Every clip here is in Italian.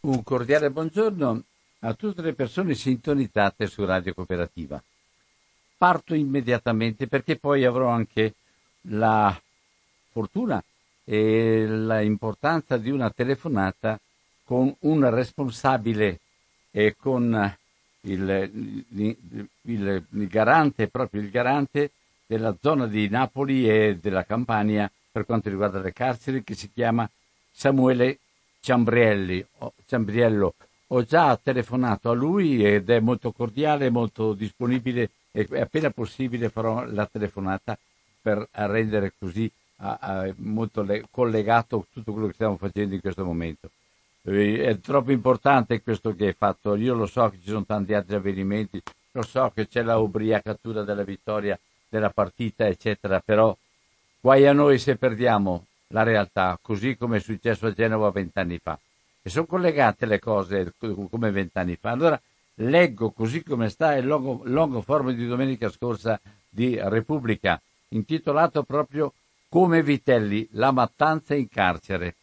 Un cordiale buongiorno a tutte le persone sintonizzate su Radio Cooperativa. Parto immediatamente perché poi avrò anche la fortuna e l'importanza di una telefonata con un responsabile e con il, il, il, il, garante, proprio il garante della zona di Napoli e della Campania per quanto riguarda le carceri, che si chiama Samuele Ciambrielli, Ciambriello. Ho già telefonato a lui ed è molto cordiale, molto disponibile e appena possibile farò la telefonata per rendere così a, a, molto le, collegato tutto quello che stiamo facendo in questo momento. Eh, è troppo importante questo che hai fatto, io lo so che ci sono tanti altri avvenimenti, lo so che c'è la ubriacatura della vittoria della partita, eccetera, però guai a noi se perdiamo la realtà, così come è successo a Genova vent'anni fa. E sono collegate le cose come vent'anni fa. Allora leggo così come sta il longo, longo forum di domenica scorsa di Repubblica, intitolato proprio Come Vitelli, la mattanza in carcere,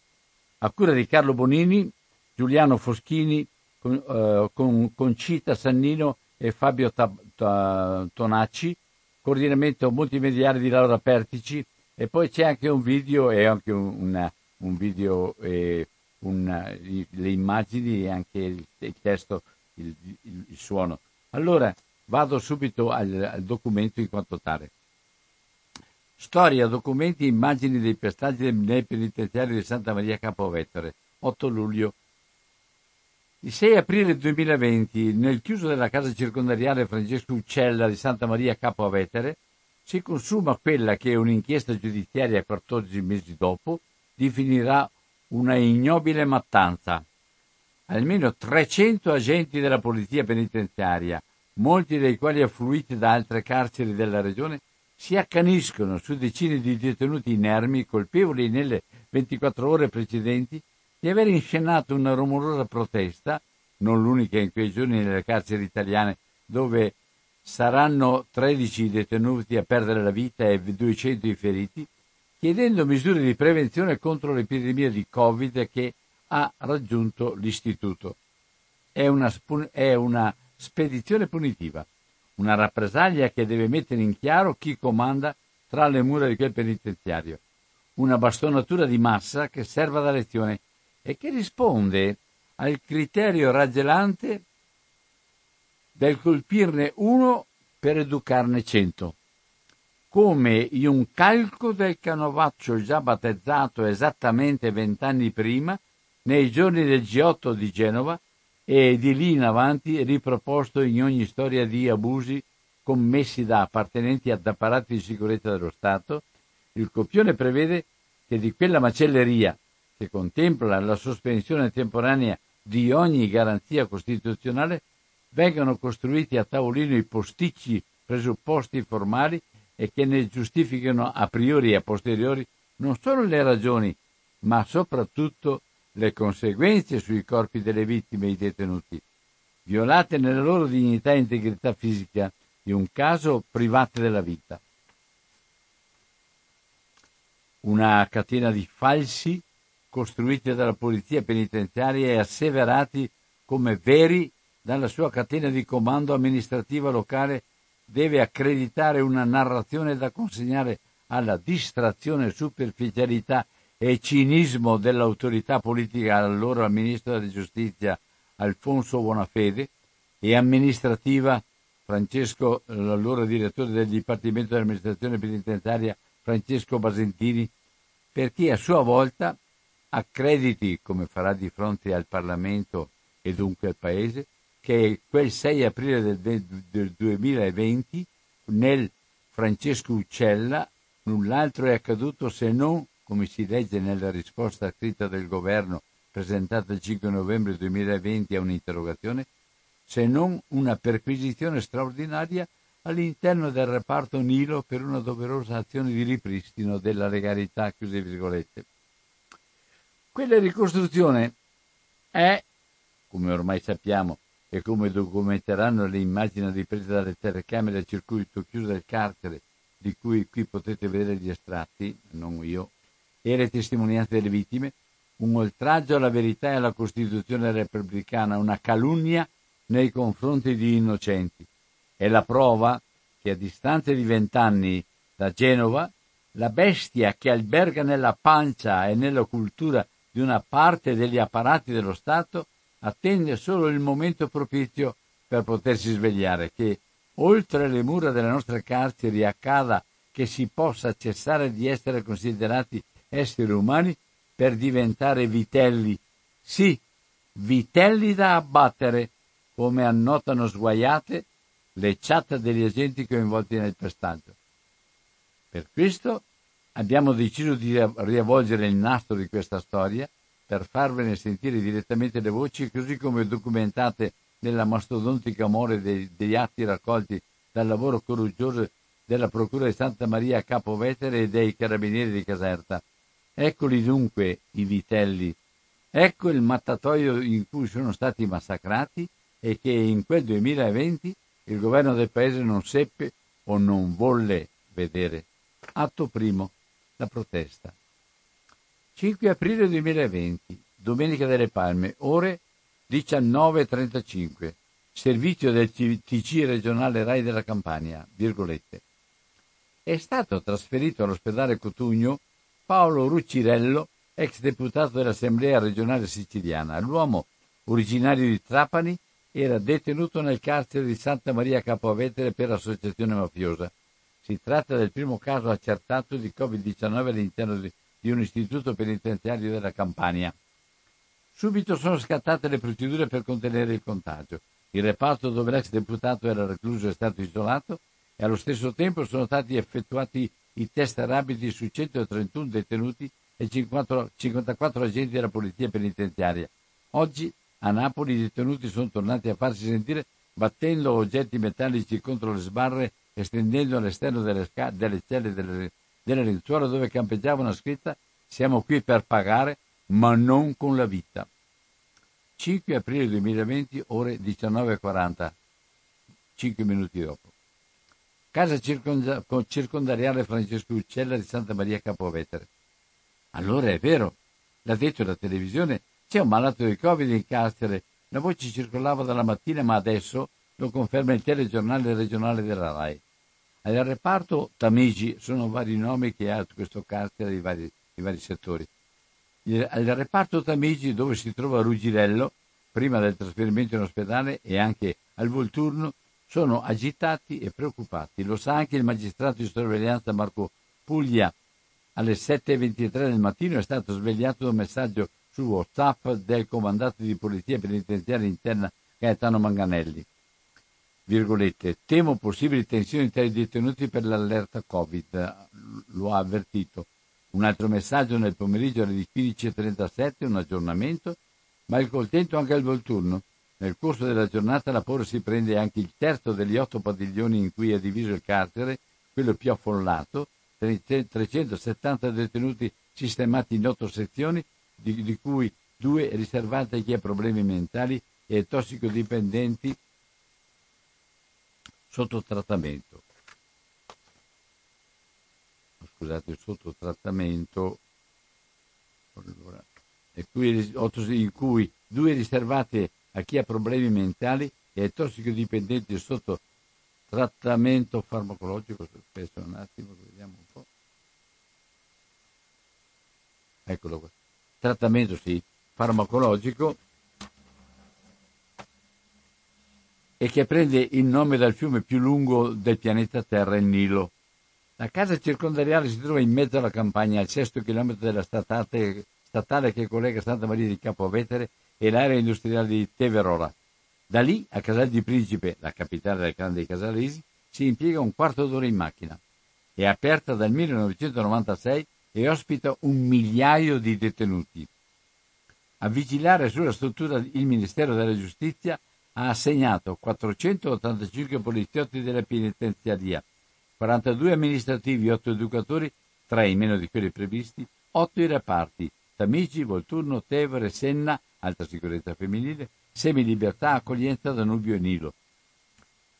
a cura di Carlo Bonini, Giuliano Foschini, con, uh, con Concita Sannino e Fabio Tonacci, coordinamento multimediale di Laura Pertici e poi c'è anche un video e anche un, una, un video e una, le immagini e anche il, il testo, il, il, il, suono. Allora vado subito al, al documento in quanto tale. Storia, documenti, immagini dei pestaggi nei penitenziari di Santa Maria Capovetere, 8 luglio il 6 aprile 2020, nel chiuso della casa circondariale Francesco Uccella di Santa Maria Capo Avetere, si consuma quella che un'inchiesta giudiziaria 14 mesi dopo definirà una ignobile mattanza. Almeno 300 agenti della polizia penitenziaria, molti dei quali affluiti da altre carceri della regione, si accaniscono su decine di detenuti inermi colpevoli nelle 24 ore precedenti di aver inscenato una rumorosa protesta, non l'unica in quei giorni nelle carceri italiane, dove saranno 13 detenuti a perdere la vita e 200 i feriti, chiedendo misure di prevenzione contro l'epidemia di Covid che ha raggiunto l'istituto. È una, è una spedizione punitiva, una rappresaglia che deve mettere in chiaro chi comanda tra le mura di quel penitenziario, una bastonatura di massa che serva da lezione e che risponde al criterio raggelante del colpirne uno per educarne cento, come in un calco del canovaccio già battezzato esattamente vent'anni prima, nei giorni del G8 di Genova, e di lì in avanti riproposto in ogni storia di abusi commessi da appartenenti ad apparati di sicurezza dello Stato, il copione prevede che di quella macelleria che contempla la sospensione temporanea di ogni garanzia costituzionale, vengano costruiti a tavolino i posticci presupposti formali e che ne giustifichino a priori e a posteriori non solo le ragioni, ma soprattutto le conseguenze sui corpi delle vittime e i detenuti, violate nella loro dignità e integrità fisica, in un caso private della vita. Una catena di falsi costruiti dalla polizia penitenziaria e asseverati come veri dalla sua catena di comando amministrativa locale, deve accreditare una narrazione da consegnare alla distrazione, superficialità e cinismo dell'autorità politica allora ministro della giustizia Alfonso Bonafede e amministrativa Francesco, l'allora direttore del Dipartimento dell'amministrazione penitenziaria Francesco Basentini, perché a sua volta accrediti, come farà di fronte al Parlamento e dunque al Paese, che quel 6 aprile del, del 2020 nel Francesco Uccella null'altro è accaduto se non, come si legge nella risposta scritta del governo presentata il 5 novembre 2020 a un'interrogazione, se non una perquisizione straordinaria all'interno del reparto Nilo per una doverosa azione di ripristino della legalità, chiuse virgolette. Quella ricostruzione è, come ormai sappiamo e come documenteranno le immagini riprese dalle telecamere a circuito chiuso del carcere, di cui qui potete vedere gli estratti, non io, e le testimonianze delle vittime, un oltraggio alla verità e alla Costituzione repubblicana, una calunnia nei confronti di innocenti. È la prova che a distanza di vent'anni da Genova, la bestia che alberga nella pancia e nella cultura di una parte degli apparati dello Stato attende solo il momento propizio per potersi svegliare, che oltre le mura delle nostre carceri accada che si possa cessare di essere considerati esseri umani per diventare vitelli. Sì, vitelli da abbattere, come annotano sguaiate le chat degli agenti coinvolti nel pestaggio. Per questo abbiamo deciso di riavvolgere il nastro di questa storia per farvene sentire direttamente le voci, così come documentate nella mastodontica more dei, degli atti raccolti dal lavoro coraggioso della Procura di Santa Maria Capovetere e dei Carabinieri di Caserta. Eccoli dunque i vitelli. Ecco il mattatoio in cui sono stati massacrati e che in quel 2020 il governo del paese non seppe o non volle vedere. Atto primo, la protesta. 5 aprile 2020, Domenica delle Palme, ore 19.35, servizio del TC regionale RAI della Campania, virgolette. È stato trasferito all'ospedale Cotugno Paolo Ruccirello, ex deputato dell'Assemblea regionale siciliana. L'uomo, originario di Trapani, era detenuto nel carcere di Santa Maria Capovetere per associazione mafiosa. Si tratta del primo caso accertato di Covid-19 all'interno di, di un istituto penitenziario della Campania. Subito sono scattate le procedure per contenere il contagio. Il reparto dove l'ex deputato era recluso è stato isolato e allo stesso tempo sono stati effettuati i test rapidi su 131 detenuti e 50, 54 agenti della polizia penitenziaria. Oggi a Napoli i detenuti sono tornati a farsi sentire battendo oggetti metallici contro le sbarre e stendendo all'esterno delle, delle celle delle, delle lenzuola dove campeggiava una scritta siamo qui per pagare ma non con la vita. 5 aprile 2020, ore 19.40, 5 minuti dopo. Casa circondariale Francesco Uccella di Santa Maria Capovetere. Allora è vero, l'ha detto la televisione, c'è un malato di Covid in carcere. La voce circolava dalla mattina, ma adesso lo conferma il telegiornale regionale della RAI. Al reparto Tamigi sono vari nomi che ha questo carcere di vari, di vari settori al reparto Tamigi dove si trova Rugirello, prima del trasferimento in ospedale e anche al Volturno, sono agitati e preoccupati. Lo sa anche il magistrato di sorveglianza Marco Puglia. Alle 7.23 del mattino è stato svegliato da un messaggio su WhatsApp del comandante di polizia penitenziaria interna Gaetano Manganelli. Virgolette, temo possibili tensioni tra i detenuti per l'allerta Covid, lo ha avvertito. Un altro messaggio nel pomeriggio alle 15.37, un aggiornamento, ma il contento anche al Volturno. Nel corso della giornata la Porre si prende anche il terzo degli otto padiglioni in cui è diviso il carcere, quello più affollato, 370 detenuti sistemati in otto sezioni, di, di cui due riservate a chi ha problemi mentali e tossicodipendenti sotto trattamento scusate, sotto trattamento, in cui due riservate a chi ha problemi mentali e ai tossicodipendenti sotto trattamento farmacologico. Aspetta un attimo, vediamo un po'. Eccolo qua. Trattamento, sì, farmacologico e che prende il nome dal fiume più lungo del pianeta Terra, il Nilo. La casa circondariale si trova in mezzo alla campagna, al sesto chilometro della statale, statale che collega Santa Maria di Capovetere e l'area industriale di Teverola. Da lì a Casal di Principe, la capitale del clan dei Casalesi, si impiega un quarto d'ora in macchina. È aperta dal 1996 e ospita un migliaio di detenuti. A vigilare sulla struttura il Ministero della Giustizia ha assegnato 485 poliziotti della penitenziaria, 42 amministrativi, 8 educatori, 3 in meno di quelli previsti, 8 i reparti, Tamigi, Volturno, Tevere, Senna, alta sicurezza femminile, Semilibertà, Accoglienza, Danubio e Nilo.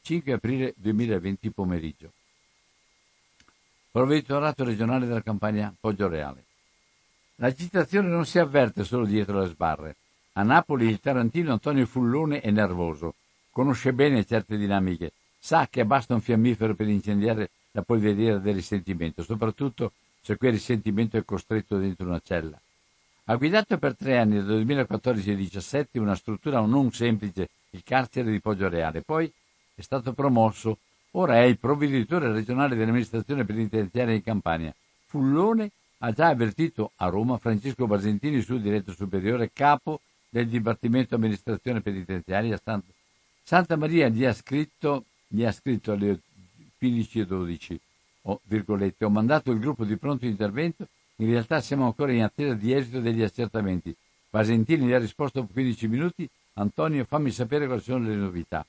5 aprile 2020 pomeriggio. Provveditorato regionale della campagna Poggio Reale. L'agitazione non si avverte solo dietro le sbarre. A Napoli il tarantino Antonio Fullone è nervoso, conosce bene certe dinamiche, sa che basta un fiammifero per incendiare la polveriera del risentimento, soprattutto se quel risentimento è costretto dentro una cella. Ha guidato per tre anni, dal 2014 al 2017, una struttura non semplice, il carcere di Poggio Reale. Poi è stato promosso, ora è il provveditore regionale dell'amministrazione penitenziaria in Campania. Fullone ha già avvertito a Roma Francesco Basentini, suo diretto superiore, capo del Dipartimento Amministrazione Penitenziaria Santa, Santa Maria gli ha scritto, gli ha scritto alle 15.12, oh, virgolette, ho mandato il gruppo di pronto intervento, in realtà siamo ancora in attesa di esito degli accertamenti. Basentini gli ha risposto dopo 15 minuti, Antonio fammi sapere quali sono le novità.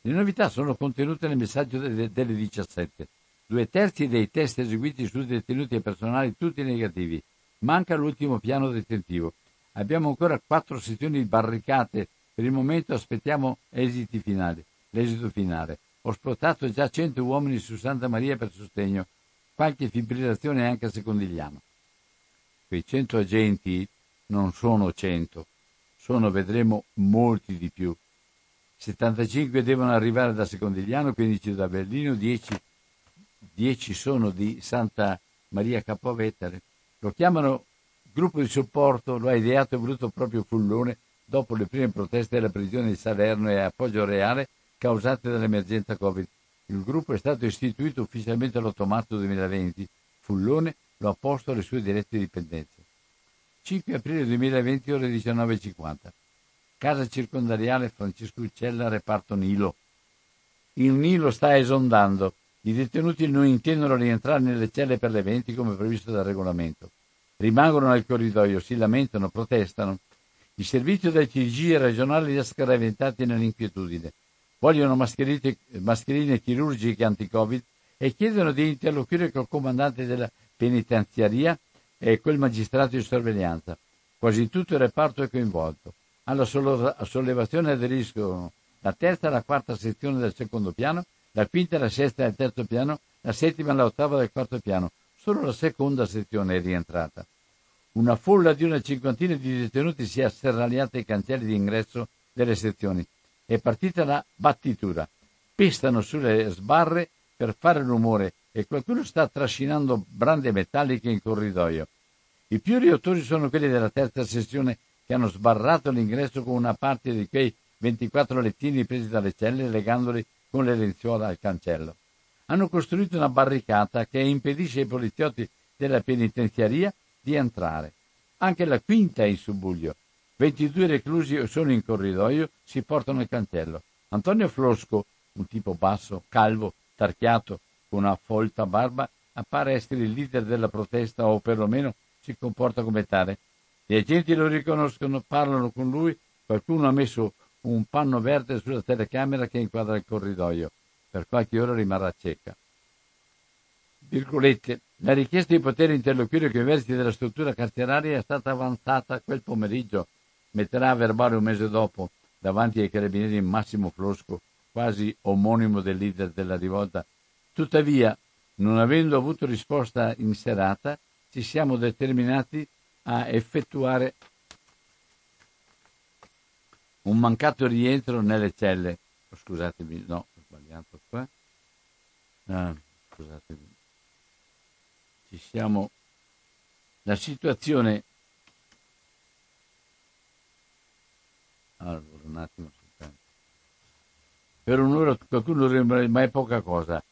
Le novità sono contenute nel messaggio delle, delle 17. Due terzi dei test eseguiti su detenuti e personali tutti negativi. Manca l'ultimo piano detentivo. Abbiamo ancora quattro sezioni barricate. Per il momento aspettiamo esiti finali, l'esito finale. Ho spostato già 100 uomini su Santa Maria per sostegno, qualche fibrillazione anche a Secondigliano. Quei 100 agenti non sono 100, sono, vedremo, molti di più. 75 devono arrivare da Secondigliano, 15 da Berlino, 10, 10 sono di Santa Maria Capovetere. Lo chiamano gruppo di supporto lo ha ideato e voluto proprio Fullone dopo le prime proteste alla prigione di Salerno e appoggio reale causate dall'emergenza Covid. Il gruppo è stato istituito ufficialmente l'8 marzo 2020. Fullone lo ha posto alle sue dirette dipendenze. 5 aprile 2020, ore 19.50. Casa circondariale Francesco Uccella, reparto Nilo. Il Nilo sta esondando. I detenuti non intendono rientrare nelle celle per le 20 come previsto dal regolamento rimangono nel corridoio, si lamentano, protestano. Il servizio del CG li ha scaraventati nell'inquietudine. Vogliono mascherine chirurgiche anti-Covid e chiedono di interloquire col comandante della penitenziaria e quel magistrato di sorveglianza. Quasi tutto il reparto è coinvolto. Alla sollevazione aderiscono la terza e la quarta sezione del secondo piano, la quinta e la sesta del terzo piano, la settima e l'ottava del quarto piano, Solo la seconda sezione è rientrata. Una folla di una cinquantina di detenuti si è asserragliata ai cancelli di ingresso delle sezioni. È partita la battitura. Pestano sulle sbarre per fare rumore e qualcuno sta trascinando brande metalliche in corridoio. I più riottori sono quelli della terza sezione che hanno sbarrato l'ingresso con una parte di quei 24 lettini presi dalle celle legandoli con le lenzuola al cancello hanno costruito una barricata che impedisce ai poliziotti della penitenziaria di entrare. Anche la quinta è in subbuglio. 22 reclusi sono in corridoio, si portano il cancello. Antonio Flosco, un tipo basso, calvo, tarchiato, con una folta barba, appare essere il leader della protesta o perlomeno si comporta come tale. Gli agenti lo riconoscono, parlano con lui, qualcuno ha messo un panno verde sulla telecamera che inquadra il corridoio per qualche ora rimarrà cieca. Virgolette, la richiesta di poter interloquire con i vertici della struttura carceraria è stata avanzata quel pomeriggio, metterà a verbale un mese dopo, davanti ai carabinieri Massimo Flosco, quasi omonimo del leader della rivolta. Tuttavia, non avendo avuto risposta in serata, ci siamo determinati a effettuare un mancato rientro nelle celle. Oh, scusatemi, no, sbagliato qua. Ah, scusate, ci siamo. La situazione. Allora, un attimo soltanto. Per un'ora qualcuno dovrebbe, ma è poca cosa.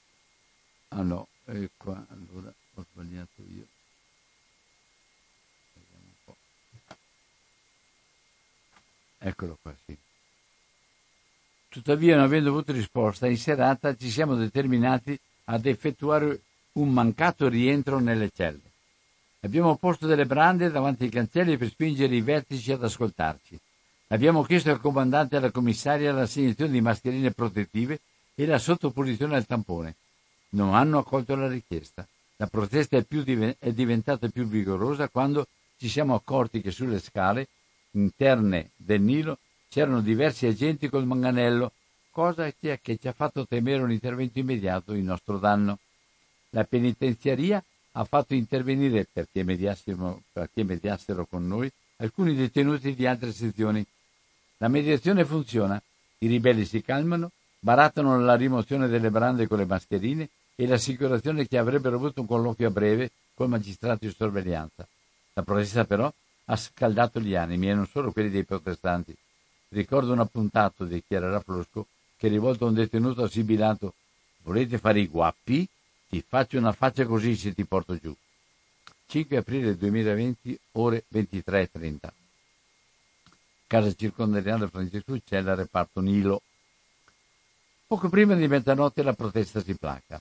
Ah no, è qua, allora ho sbagliato io. Vediamo un po'. Eccolo qua, sì. Tuttavia, non avendo avuto risposta, in serata ci siamo determinati ad effettuare un mancato rientro nelle celle. Abbiamo posto delle brande davanti ai cancelli per spingere i vertici ad ascoltarci. Abbiamo chiesto al comandante e alla commissaria l'assegnazione di mascherine protettive e la sottoposizione al tampone. Non hanno accolto la richiesta. La protesta è, div- è diventata più vigorosa quando ci siamo accorti che sulle scale interne del Nilo c'erano diversi agenti col manganello, cosa che ci ha fatto temere un intervento immediato in nostro danno. La penitenziaria ha fatto intervenire, perché mediassero, perché mediassero con noi, alcuni detenuti di altre sezioni. La mediazione funziona, i ribelli si calmano, barattano la rimozione delle brande con le mascherine e l'assicurazione che avrebbero avuto un colloquio a breve col magistrato di sorveglianza. La protesta però ha scaldato gli animi e non solo quelli dei protestanti. Ricordo un appuntato, dichiarerà Flosco, che rivolto a un detenuto ha sibilato Volete fare i guappi? Ti faccio una faccia così se ti porto giù. 5 aprile 2020, ore 23.30. Casa circondariale Francesco Uccella, reparto Nilo. Poco prima di mezzanotte la protesta si placa.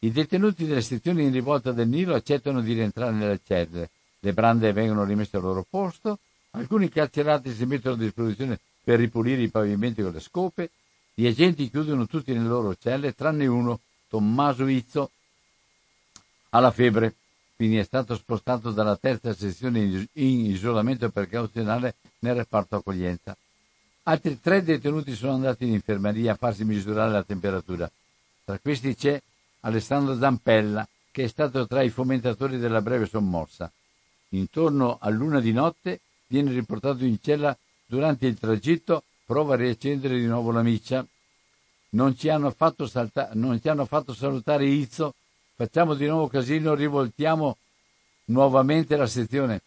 I detenuti delle sezioni in rivolta del Nilo accettano di rientrare nelle celle. Le brande vengono rimesse al loro posto. Alcuni carcerati si mettono a disposizione per ripulire i pavimenti con le scope. Gli agenti chiudono tutti nelle loro celle, tranne uno, Tommaso Izzo, alla febbre, quindi è stato spostato dalla terza sezione in isolamento precauzionale nel reparto accoglienza. Altri tre detenuti sono andati in infermeria a farsi misurare la temperatura. Tra questi c'è Alessandro Zampella, che è stato tra i fomentatori della breve sommossa. Intorno a luna di notte viene riportato in cella durante il tragitto prova a riaccendere di nuovo la miccia. Non ci hanno fatto, salta- non ci hanno fatto salutare Izzo, facciamo di nuovo casino, rivoltiamo nuovamente la sezione.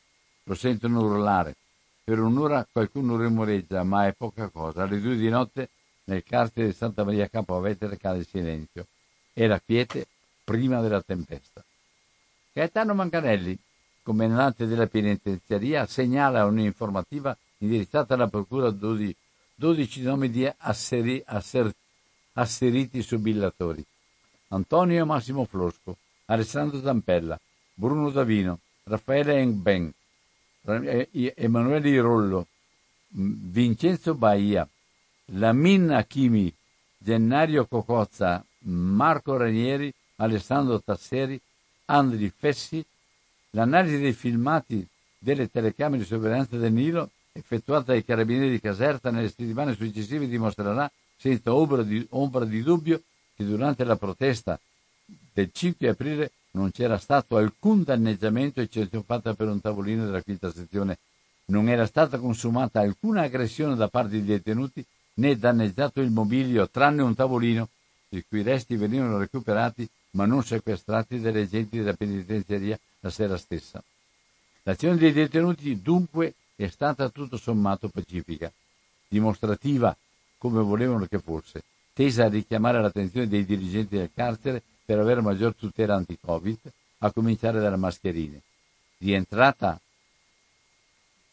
Lo sentono urlare. Per un'ora qualcuno rumoreggia, ma è poca cosa. Alle due di notte nel carcere di Santa Maria Campo Vetere cade il silenzio. Era quiete prima della tempesta. Gaetano Manganelli, comandante della penitenziaria, segnala un'informativa indirizzata alla procura 12 12 nomi di asseri, asser, asseriti subillatori. Antonio Massimo Flosco, Alessandro Zampella, Bruno Davino, Raffaele Engben, Emanuele Rollo, Vincenzo Baia, Lamin Achimi, Gennario Cocozza, Marco Ranieri, Alessandro Tasseri, Andri Fessi, l'analisi dei filmati delle telecamere di sorveglianza del Nilo effettuata dai carabinieri di Caserta nelle settimane successive dimostrerà senza ombra di, ombra di dubbio che durante la protesta del 5 aprile non c'era stato alcun danneggiamento fatta per un tavolino della quinta sezione. Non era stata consumata alcuna aggressione da parte dei detenuti né danneggiato il mobilio tranne un tavolino, i cui resti venivano recuperati ma non sequestrati dagli agenti della penitenziaria la sera stessa. L'azione dei detenuti dunque è stata tutto sommato pacifica, dimostrativa come volevano che fosse, tesa a richiamare l'attenzione dei dirigenti del carcere per avere maggior tutela anti-Covid, a cominciare dalle mascherine. Rientrata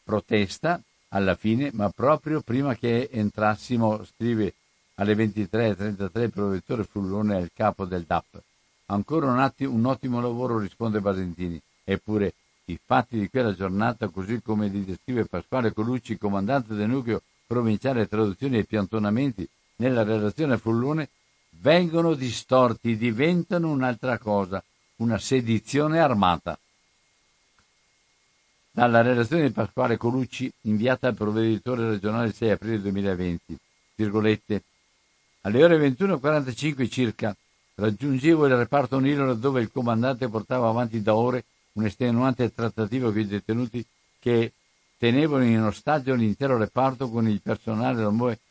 protesta alla fine, ma proprio prima che entrassimo, scrive alle 23.33 il professore Frullone al capo del DAP. Ancora un, attimo, un ottimo lavoro, risponde Basentini. Eppure i fatti di quella giornata, così come li descrive Pasquale Colucci, comandante del nucleo provinciale traduzioni e piantonamenti nella relazione a Fullone, vengono distorti, diventano un'altra cosa, una sedizione armata. Dalla relazione di Pasquale Colucci, inviata al provveditore regionale il 6 aprile 2020, virgolette, alle ore 21.45 circa raggiungevo il reparto Nilo dove il comandante portava avanti da ore un'estenuante trattativa con i detenuti che tenevano in ostaggio l'intero reparto con il personale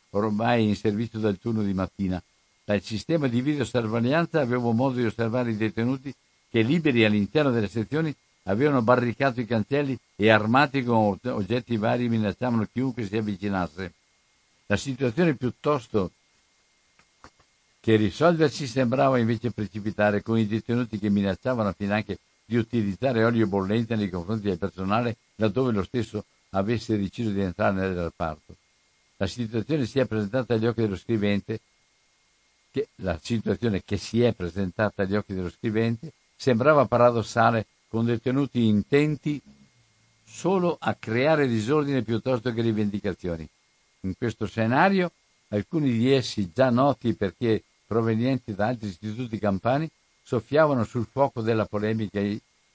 ormai in servizio dal turno di mattina. Dal sistema di videosorveglianza avevo modo di osservare i detenuti che liberi all'interno delle sezioni avevano barricato i cancelli e armati con oggetti vari minacciavano chiunque si avvicinasse. La situazione piuttosto che risolversi sembrava invece precipitare con i detenuti che minacciavano finanche di utilizzare olio bollente nei confronti del personale laddove lo stesso avesse deciso di entrare nel reparto. La situazione si è presentata agli occhi dello scrivente, che, la situazione che si è presentata agli occhi dello scrivente sembrava paradossale con detenuti intenti solo a creare disordine piuttosto che rivendicazioni. In questo scenario, alcuni di essi, già noti perché provenienti da altri istituti campani, soffiavano sul fuoco della polemica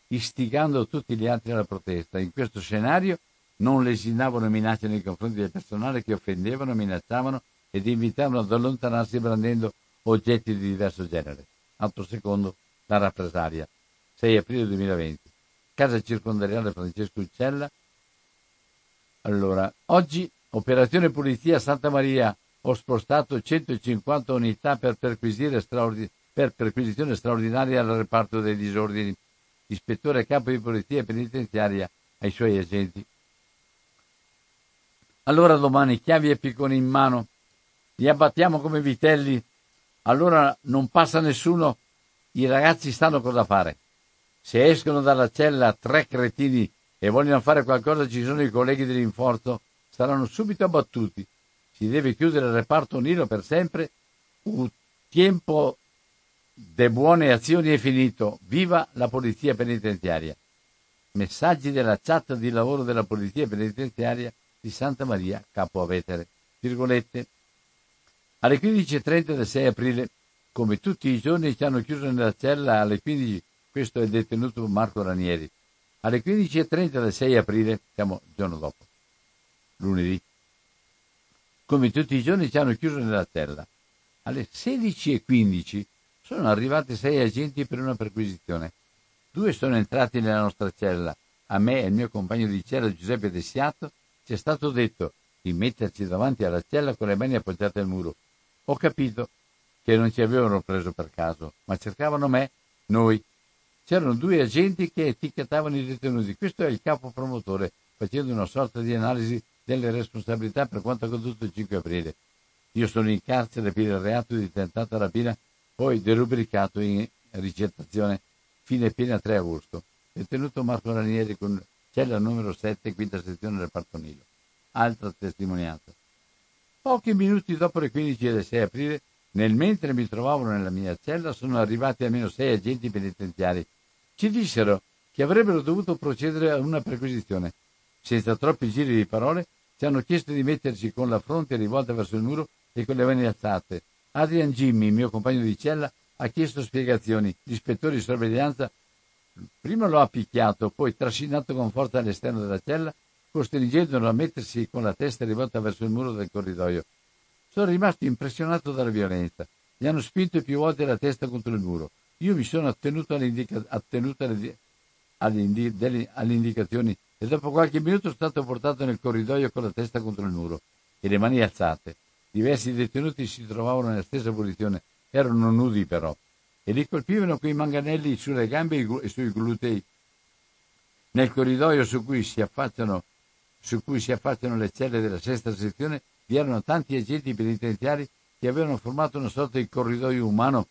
istigando tutti gli altri alla protesta. In questo scenario non lesinavano minacce nei confronti del personale che offendevano, minacciavano ed invitavano ad allontanarsi brandendo oggetti di diverso genere. Altro secondo, la rappresaglia. 6 aprile 2020. Casa circondariale Francesco Uccella. Allora, oggi operazione pulizia Santa Maria. Ho spostato 150 unità per, straordin- per perquisizione straordinaria al reparto dei disordini. Ispettore capo di polizia penitenziaria ai suoi agenti. Allora domani chiavi e picconi in mano, li abbattiamo come vitelli, allora non passa nessuno, i ragazzi sanno cosa fare. Se escono dalla cella tre cretini e vogliono fare qualcosa ci sono i colleghi dell'inforzo, saranno subito abbattuti. Si deve chiudere il reparto Nilo per sempre. Un tempo de buone azioni è finito. Viva la polizia penitenziaria. Messaggi della chat di lavoro della polizia penitenziaria di Santa Maria Capo a Vetere. Virgolette. Alle 15.30 del 6 aprile, come tutti i giorni, ci hanno chiuso nella cella alle 15 questo è il detenuto Marco Ranieri. Alle 15.30 del 6 aprile, siamo il giorno dopo, lunedì, come tutti i giorni ci hanno chiuso nella cella. Alle 16.15 sono arrivati sei agenti per una perquisizione. Due sono entrati nella nostra cella. A me e il mio compagno di cella Giuseppe Dessiato ci è stato detto di metterci davanti alla cella con le mani appoggiate al muro. Ho capito che non ci avevano preso per caso, ma cercavano me, noi, c'erano due agenti che etichettavano i detenuti. Questo è il capo promotore, facendo una sorta di analisi delle responsabilità per quanto accaduto il 5 aprile. Io sono in carcere per il reato di tentata rapina, poi derubricato in ricettazione fine pena 3 agosto. Detenuto Marco Ranieri con cella numero 7, quinta sezione del Partonilo. Altra testimonianza. Pochi minuti dopo le 15 del 6 aprile, nel mentre mi trovavo nella mia cella, sono arrivati almeno sei agenti penitenziari ci dissero che avrebbero dovuto procedere a una perquisizione. Senza troppi giri di parole, ci hanno chiesto di metterci con la fronte rivolta verso il muro e con le mani alzate. Adrian Jimmy, mio compagno di cella, ha chiesto spiegazioni. L'ispettore di sorveglianza prima lo ha picchiato, poi trascinato con forza all'esterno della cella, costringendolo a mettersi con la testa rivolta verso il muro del corridoio. Sono rimasto impressionato dalla violenza. Gli hanno spinto più volte la testa contro il muro. Io mi sono attenuto, attenuto alle, alle, alle indicazioni e dopo qualche minuto sono stato portato nel corridoio con la testa contro il muro e le mani alzate. Diversi detenuti si trovavano nella stessa posizione, erano nudi però, e li colpivano con i manganelli sulle gambe e sui glutei. Nel corridoio su cui si affacciano, cui si affacciano le celle della sesta sezione vi erano tanti agenti penitenziari che avevano formato una sorta di corridoio umano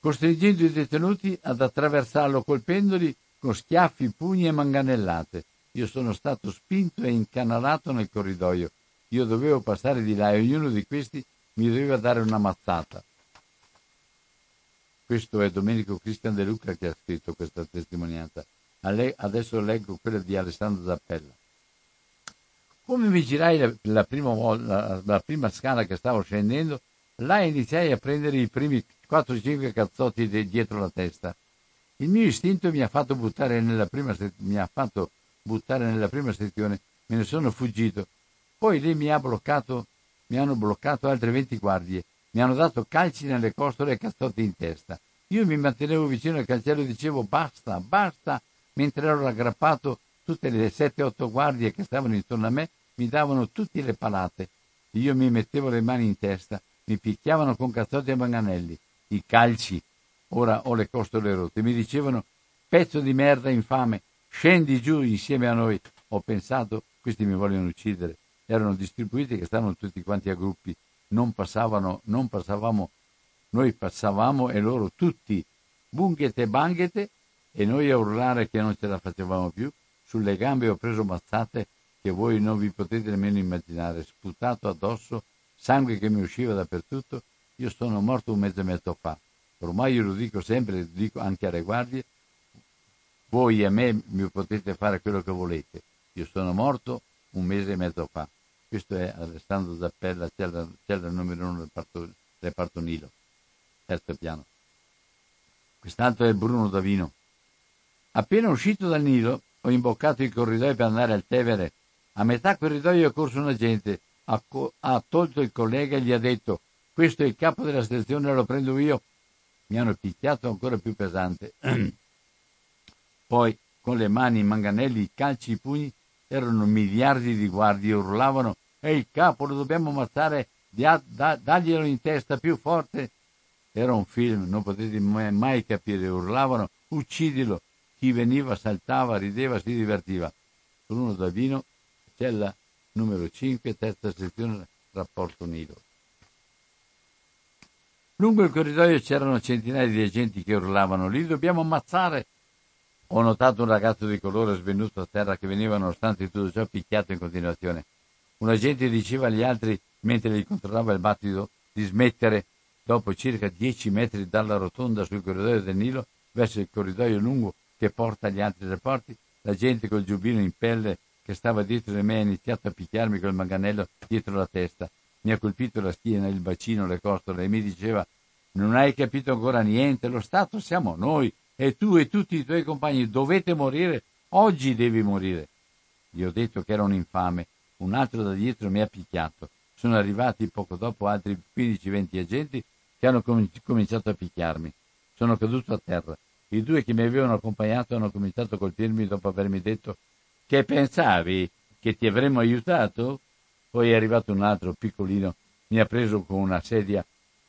costringendo i detenuti ad attraversarlo colpendoli con schiaffi, pugni e manganellate. Io sono stato spinto e incanalato nel corridoio. Io dovevo passare di là e ognuno di questi mi doveva dare una mazzata. Questo è Domenico Cristian De Luca che ha scritto questa testimonianza. Adesso leggo quella di Alessandro Zappella. Come mi girai la, prima, la, la prima scala che stavo scendendo, là iniziai a prendere i primi 4-5 cazzotti dietro la testa. Il mio istinto mi ha fatto buttare nella prima, mi ha fatto buttare nella prima sezione, me ne sono fuggito. Poi lì mi ha bloccato, mi hanno bloccato altre 20 guardie, mi hanno dato calci nelle costole e cazzotti in testa. Io mi mantenevo vicino al cancello e dicevo basta, basta, mentre ero aggrappato tutte le 7-8 guardie che stavano intorno a me mi davano tutte le palate. Io mi mettevo le mani in testa, mi picchiavano con cazzotti e manganelli i calci, ora ho le costole rotte. Mi dicevano, pezzo di merda infame, scendi giù insieme a noi. Ho pensato, questi mi vogliono uccidere. Erano distribuiti che stavano tutti quanti a gruppi, non passavano, non passavamo, noi passavamo e loro tutti, bunghete banghete, e noi a urlare che non ce la facevamo più. Sulle gambe ho preso mazzate che voi non vi potete nemmeno immaginare, sputato addosso, sangue che mi usciva dappertutto io sono morto un mese e mezzo fa. Ormai io lo dico sempre, lo dico anche alle guardie, voi a me mi potete fare quello che volete. Io sono morto un mese e mezzo fa. Questo è Alessandro Zappella, cella, cella numero uno del parto, reparto Nilo, terzo piano. Quest'altro è Bruno Davino. Appena uscito dal Nilo, ho imboccato il corridoio per andare al Tevere. A metà corridoio è corso un agente, ha, co- ha tolto il collega e gli ha detto questo è il capo della sezione, lo prendo io. mi hanno picchiato ancora più pesante. Poi, con le mani, i manganelli, i calci, i pugni, erano miliardi di guardie, urlavano, ehi capo, lo dobbiamo ammazzare, da, daglielo in testa più forte. Era un film, non potete mai, mai capire, urlavano, uccidilo. Chi veniva saltava, rideva, si divertiva. Bruno Davino, cella numero 5, terza sezione, rapporto Nido. Lungo il corridoio c'erano centinaia di agenti che urlavano, li dobbiamo ammazzare. Ho notato un ragazzo di colore svenuto a terra che veniva, nonostante tutto ciò, picchiato in continuazione. Un agente diceva agli altri, mentre gli controllava il battito, di smettere. Dopo circa dieci metri dalla rotonda sul corridoio del Nilo, verso il corridoio lungo che porta agli altri reporti, la gente col giubbino in pelle che stava dietro di me ha iniziato a picchiarmi col manganello dietro la testa. Mi ha colpito la schiena, il bacino, le costole e mi diceva non hai capito ancora niente, lo Stato siamo noi e tu e tutti i tuoi compagni dovete morire, oggi devi morire. Gli ho detto che era un infame, un altro da dietro mi ha picchiato. Sono arrivati poco dopo altri 15-20 agenti che hanno cominciato a picchiarmi. Sono caduto a terra. I due che mi avevano accompagnato hanno cominciato a colpirmi dopo avermi detto che pensavi che ti avremmo aiutato? Poi è arrivato un altro piccolino, mi ha preso con una sedia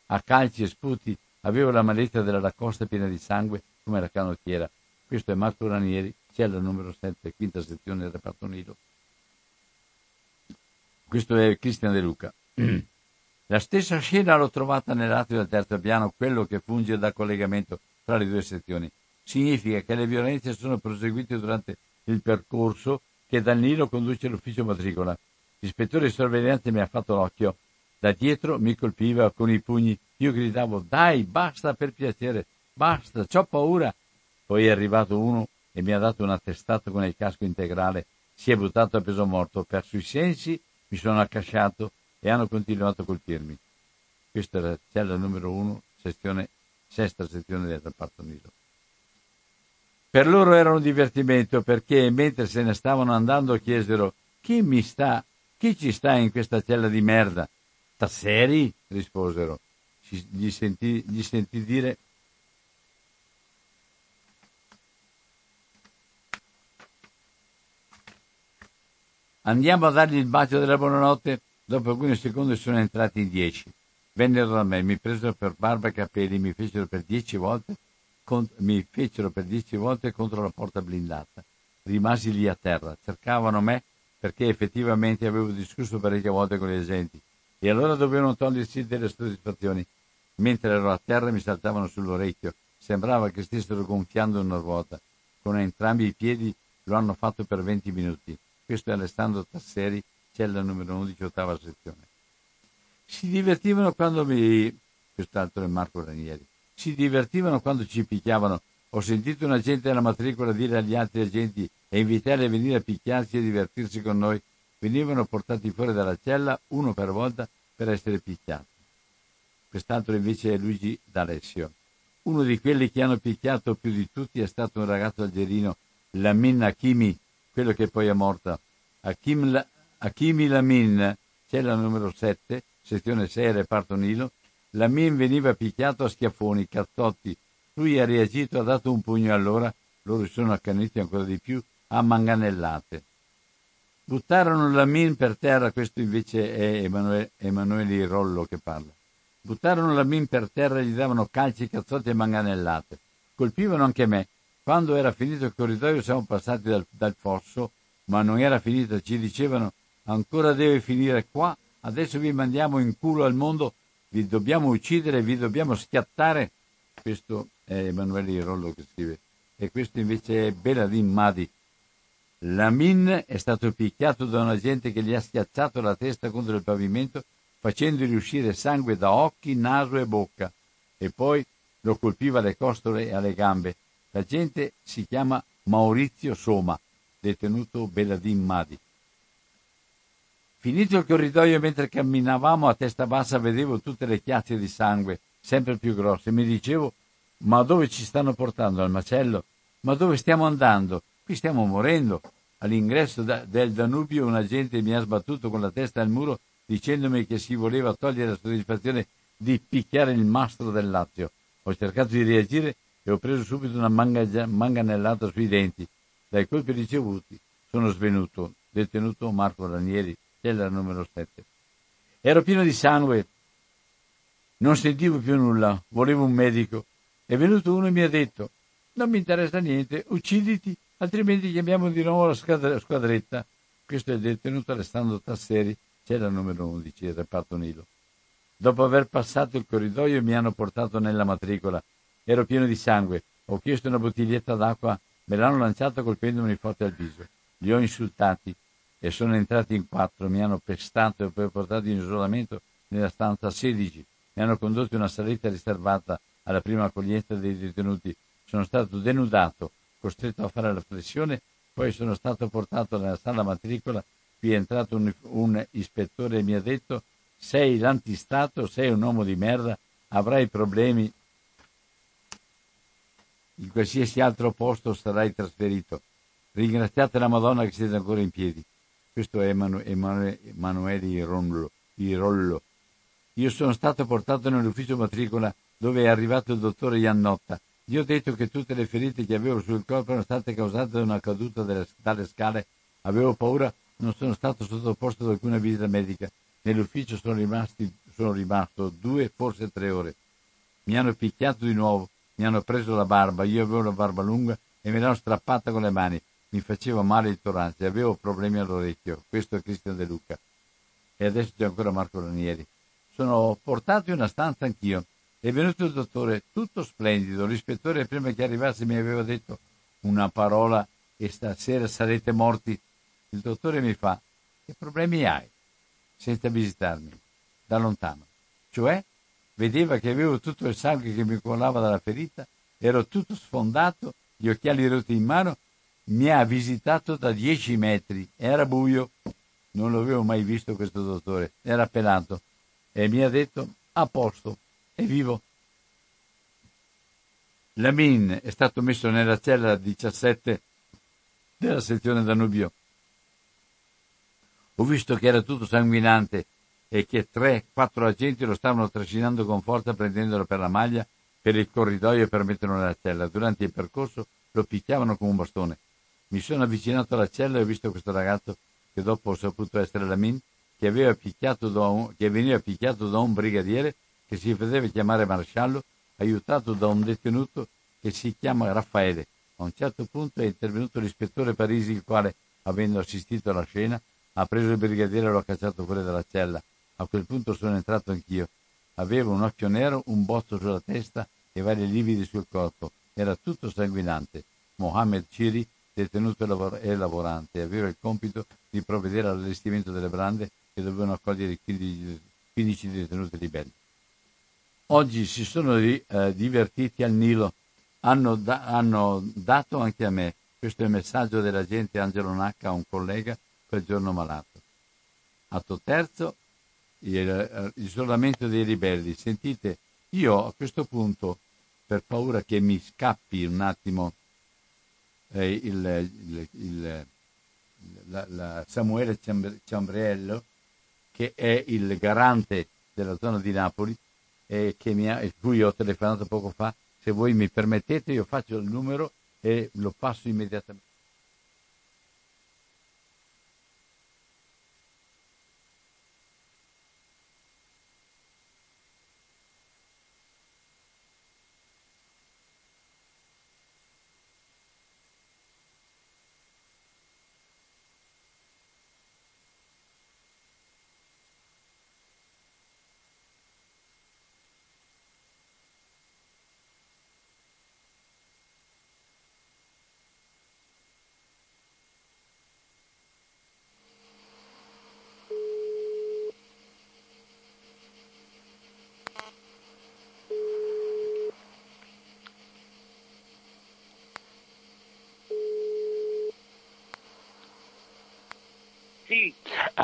a calci e sputi, avevo la maletta della raccosta piena di sangue come la canottiera. Questo è Marco Ranieri, cella numero 7, quinta sezione del reparto Nilo. Questo è Cristian De Luca. La stessa scena l'ho trovata nell'atrio del terzo piano, quello che funge da collegamento tra le due sezioni. Significa che le violenze sono proseguite durante il percorso che dal Nilo conduce all'ufficio matricola. L'ispettore di sorveglianza mi ha fatto l'occhio. Da dietro mi colpiva con i pugni. Io gridavo, dai, basta per piacere, basta, ho paura. Poi è arrivato uno e mi ha dato una testata con il casco integrale. Si è buttato a peso morto, ho perso i sensi, mi sono accasciato e hanno continuato a colpirmi. Questa la cella numero uno, sezione, sesta sezione del reparto Nilo. Per loro era un divertimento perché mentre se ne stavano andando chiesero chi mi sta, chi ci sta in questa cella di merda? Tasseri? risposero. Gli sentì, gli sentì dire Andiamo a dargli il bacio della buonanotte. Dopo alcuni secondi sono entrati in dieci. Vennero da me, mi presero per barba e capelli, mi fecero per dieci volte mi fecero per dieci volte contro la porta blindata. Rimasi lì a terra. Cercavano me perché effettivamente avevo discusso parecchie volte con gli agenti e allora dovevano togliersi delle soddisfazioni. Mentre ero a terra mi saltavano sull'orecchio. Sembrava che stessero gonfiando una ruota. Con entrambi i piedi lo hanno fatto per 20 minuti. Questo è Alessandro Tasseri, cella numero 11, ottava sezione. Si divertivano quando mi... quest'altro è Marco Ranieri si divertivano quando ci picchiavano. Ho sentito un agente alla matricola dire agli altri agenti e invitarli a venire a picchiarsi e divertirsi con noi. Venivano portati fuori dalla cella, uno per volta, per essere picchiati. Quest'altro invece è Luigi D'Alessio. Uno di quelli che hanno picchiato più di tutti è stato un ragazzo algerino, Lamin Hakimi, quello che poi è morto. Hakim, Hakimi Lamin, cella numero 7, sezione 6, reparto Nilo, Lamin veniva picchiato a schiaffoni, cazzotti. Lui ha reagito, ha dato un pugno allora, loro sono accaniti ancora di più, a manganellate. Buttarono Lamin per terra, questo invece è Emanuele, Emanuele Rollo che parla. Buttarono Lamin per terra e gli davano calci, cazzotti e manganellate. Colpivano anche me. Quando era finito il corridoio siamo passati dal, dal fosso, ma non era finito, ci dicevano ancora deve finire qua, adesso vi mandiamo in culo al mondo vi dobbiamo uccidere, vi dobbiamo schiattare. Questo è Emanuele Rollo che scrive. E questo invece è Beladin Madi. Lamin è stato picchiato da un agente che gli ha schiacciato la testa contro il pavimento facendogli uscire sangue da occhi, naso e bocca e poi lo colpiva alle costole e alle gambe. L'agente si chiama Maurizio Soma, detenuto Beladin Madi. Finito il corridoio mentre camminavamo a testa bassa vedevo tutte le chiazze di sangue, sempre più grosse. Mi dicevo, ma dove ci stanno portando? Al macello? Ma dove stiamo andando? Qui stiamo morendo. All'ingresso da, del Danubio un agente mi ha sbattuto con la testa al muro dicendomi che si voleva togliere la soddisfazione di picchiare il mastro del Lazio. Ho cercato di reagire e ho preso subito una manga, manganellata sui denti. Dai colpi ricevuti sono svenuto, detenuto Marco Ranieri, cella numero 7. Ero pieno di sangue, non sentivo più nulla, volevo un medico. È venuto uno e mi ha detto, non mi interessa niente, ucciditi, altrimenti chiamiamo di nuovo la squadretta. Questo è il detenuto Alessandro Tasseri, cella numero 11, il reparto Nilo. Dopo aver passato il corridoio mi hanno portato nella matricola. Ero pieno di sangue. Ho chiesto una bottiglietta d'acqua, me l'hanno lanciata colpendomi forte al viso. Li ho insultati e sono entrati in quattro, mi hanno pestato e poi portato in isolamento nella stanza 16. Mi hanno condotto in una saletta riservata alla prima accoglienza dei detenuti. Sono stato denudato, costretto a fare la flessione, poi sono stato portato nella sala matricola. Qui è entrato un, un ispettore e mi ha detto sei l'antistato, sei un uomo di merda, avrai problemi. In qualsiasi altro posto sarai trasferito. Ringraziate la Madonna che siete ancora in piedi. Questo è Emanuele, Emanuele Irollo, Irollo. Io sono stato portato nell'ufficio matricola dove è arrivato il dottore Iannotta. Gli ho detto che tutte le ferite che avevo sul corpo erano state causate da una caduta delle, dalle scale. Avevo paura, non sono stato sottoposto ad alcuna visita medica. Nell'ufficio sono, rimasti, sono rimasto due, forse tre ore. Mi hanno picchiato di nuovo, mi hanno preso la barba, io avevo la barba lunga e me l'hanno strappata con le mani. Mi faceva male il torace, avevo problemi all'orecchio. Questo è Cristian De Luca. E adesso c'è ancora Marco Ranieri. Sono portato in una stanza anch'io. È venuto il dottore, tutto splendido. L'ispettore prima che arrivasse mi aveva detto una parola e stasera sarete morti. Il dottore mi fa, che problemi hai? senza visitarmi, da lontano. Cioè, vedeva che avevo tutto il sangue che mi colava dalla ferita, ero tutto sfondato, gli occhiali rotti in mano, mi ha visitato da dieci metri, era buio, non l'avevo mai visto questo dottore, era pelato, e mi ha detto, a posto, è vivo. Lamin è stato messo nella cella 17 della sezione Danubio ho visto che era tutto sanguinante e che tre, quattro agenti lo stavano trascinando con forza prendendolo per la maglia per il corridoio per metterlo nella cella. Durante il percorso lo picchiavano con un bastone. Mi sono avvicinato alla cella e ho visto questo ragazzo che dopo ho saputo essere Lamin, che, aveva picchiato da un, che veniva picchiato da un brigadiere che si faceva chiamare maresciallo, aiutato da un detenuto che si chiama Raffaele. A un certo punto è intervenuto l'ispettore Parisi, il quale, avendo assistito alla scena, ha preso il brigadiere e l'ho cacciato fuori dalla cella. A quel punto sono entrato anch'io. Avevo un occhio nero, un bozzo sulla testa e vari lividi sul corpo. Era tutto sanguinante. Mohammed Ciri, detenuto e lavorante, aveva il compito di provvedere all'allestimento delle brande che dovevano accogliere i 15 detenuti ribelli. Oggi si sono eh, divertiti al Nilo, hanno, da, hanno dato anche a me. Questo è il messaggio dell'agente Angelo Nacca a un collega quel giorno malato. Atto terzo, eh, l'isolamento dei ribelli. Sentite, io a questo punto, per paura che mi scappi un attimo eh, il, il, il, la, la Samuele Ciambriello, che è il garante della zona di Napoli, e mi ha, cui ho telefonato poco fa, se voi mi permettete io faccio il numero e lo passo immediatamente.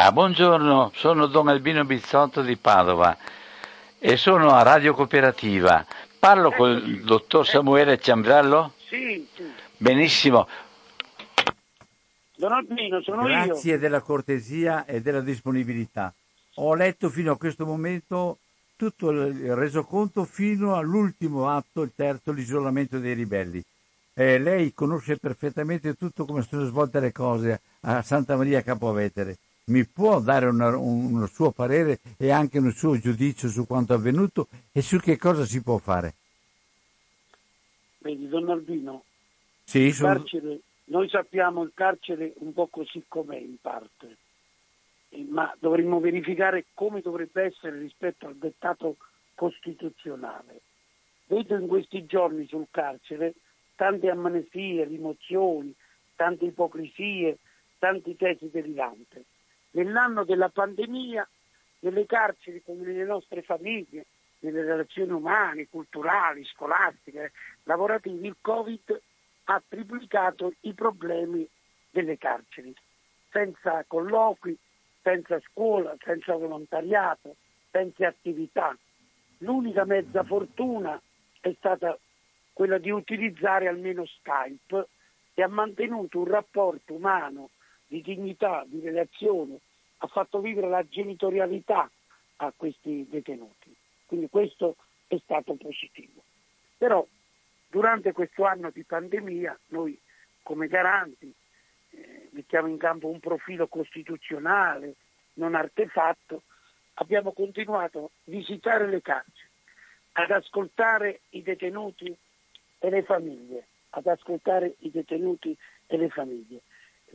Ah, buongiorno, sono Don Albino Bizzotto di Padova e sono a Radio Cooperativa. Parlo ecco, con il dottor Samuele Ciambrallo? Sì, sì. Benissimo. Don Albino, sono Grazie io. Grazie della cortesia e della disponibilità. Ho letto fino a questo momento tutto il resoconto fino all'ultimo atto, il terzo, l'isolamento dei ribelli. Eh, lei conosce perfettamente tutto come sono svolte le cose a Santa Maria Capovetere. Mi può dare una, un, suo parere e anche un suo giudizio su quanto avvenuto e su che cosa si può fare? Vedi, Don Albino, sì, sono... carcere, noi sappiamo il carcere un po' così com'è in parte, ma dovremmo verificare come dovrebbe essere rispetto al dettato costituzionale. Vedo in questi giorni sul carcere tante amnesie, rimozioni, tante ipocrisie, tanti tesi derivanti. Nell'anno della pandemia, nelle carceri come nelle nostre famiglie, nelle relazioni umane, culturali, scolastiche, lavorative, il Covid ha triplicato i problemi delle carceri, senza colloqui, senza scuola, senza volontariato, senza attività. L'unica mezza fortuna è stata quella di utilizzare almeno Skype e ha mantenuto un rapporto umano di dignità, di relazione, ha fatto vivere la genitorialità a questi detenuti. Quindi questo è stato positivo. Però durante questo anno di pandemia noi come garanti eh, mettiamo in campo un profilo costituzionale, non artefatto, abbiamo continuato a visitare le carceri, ad ascoltare i detenuti e le famiglie, ad ascoltare i detenuti e le famiglie,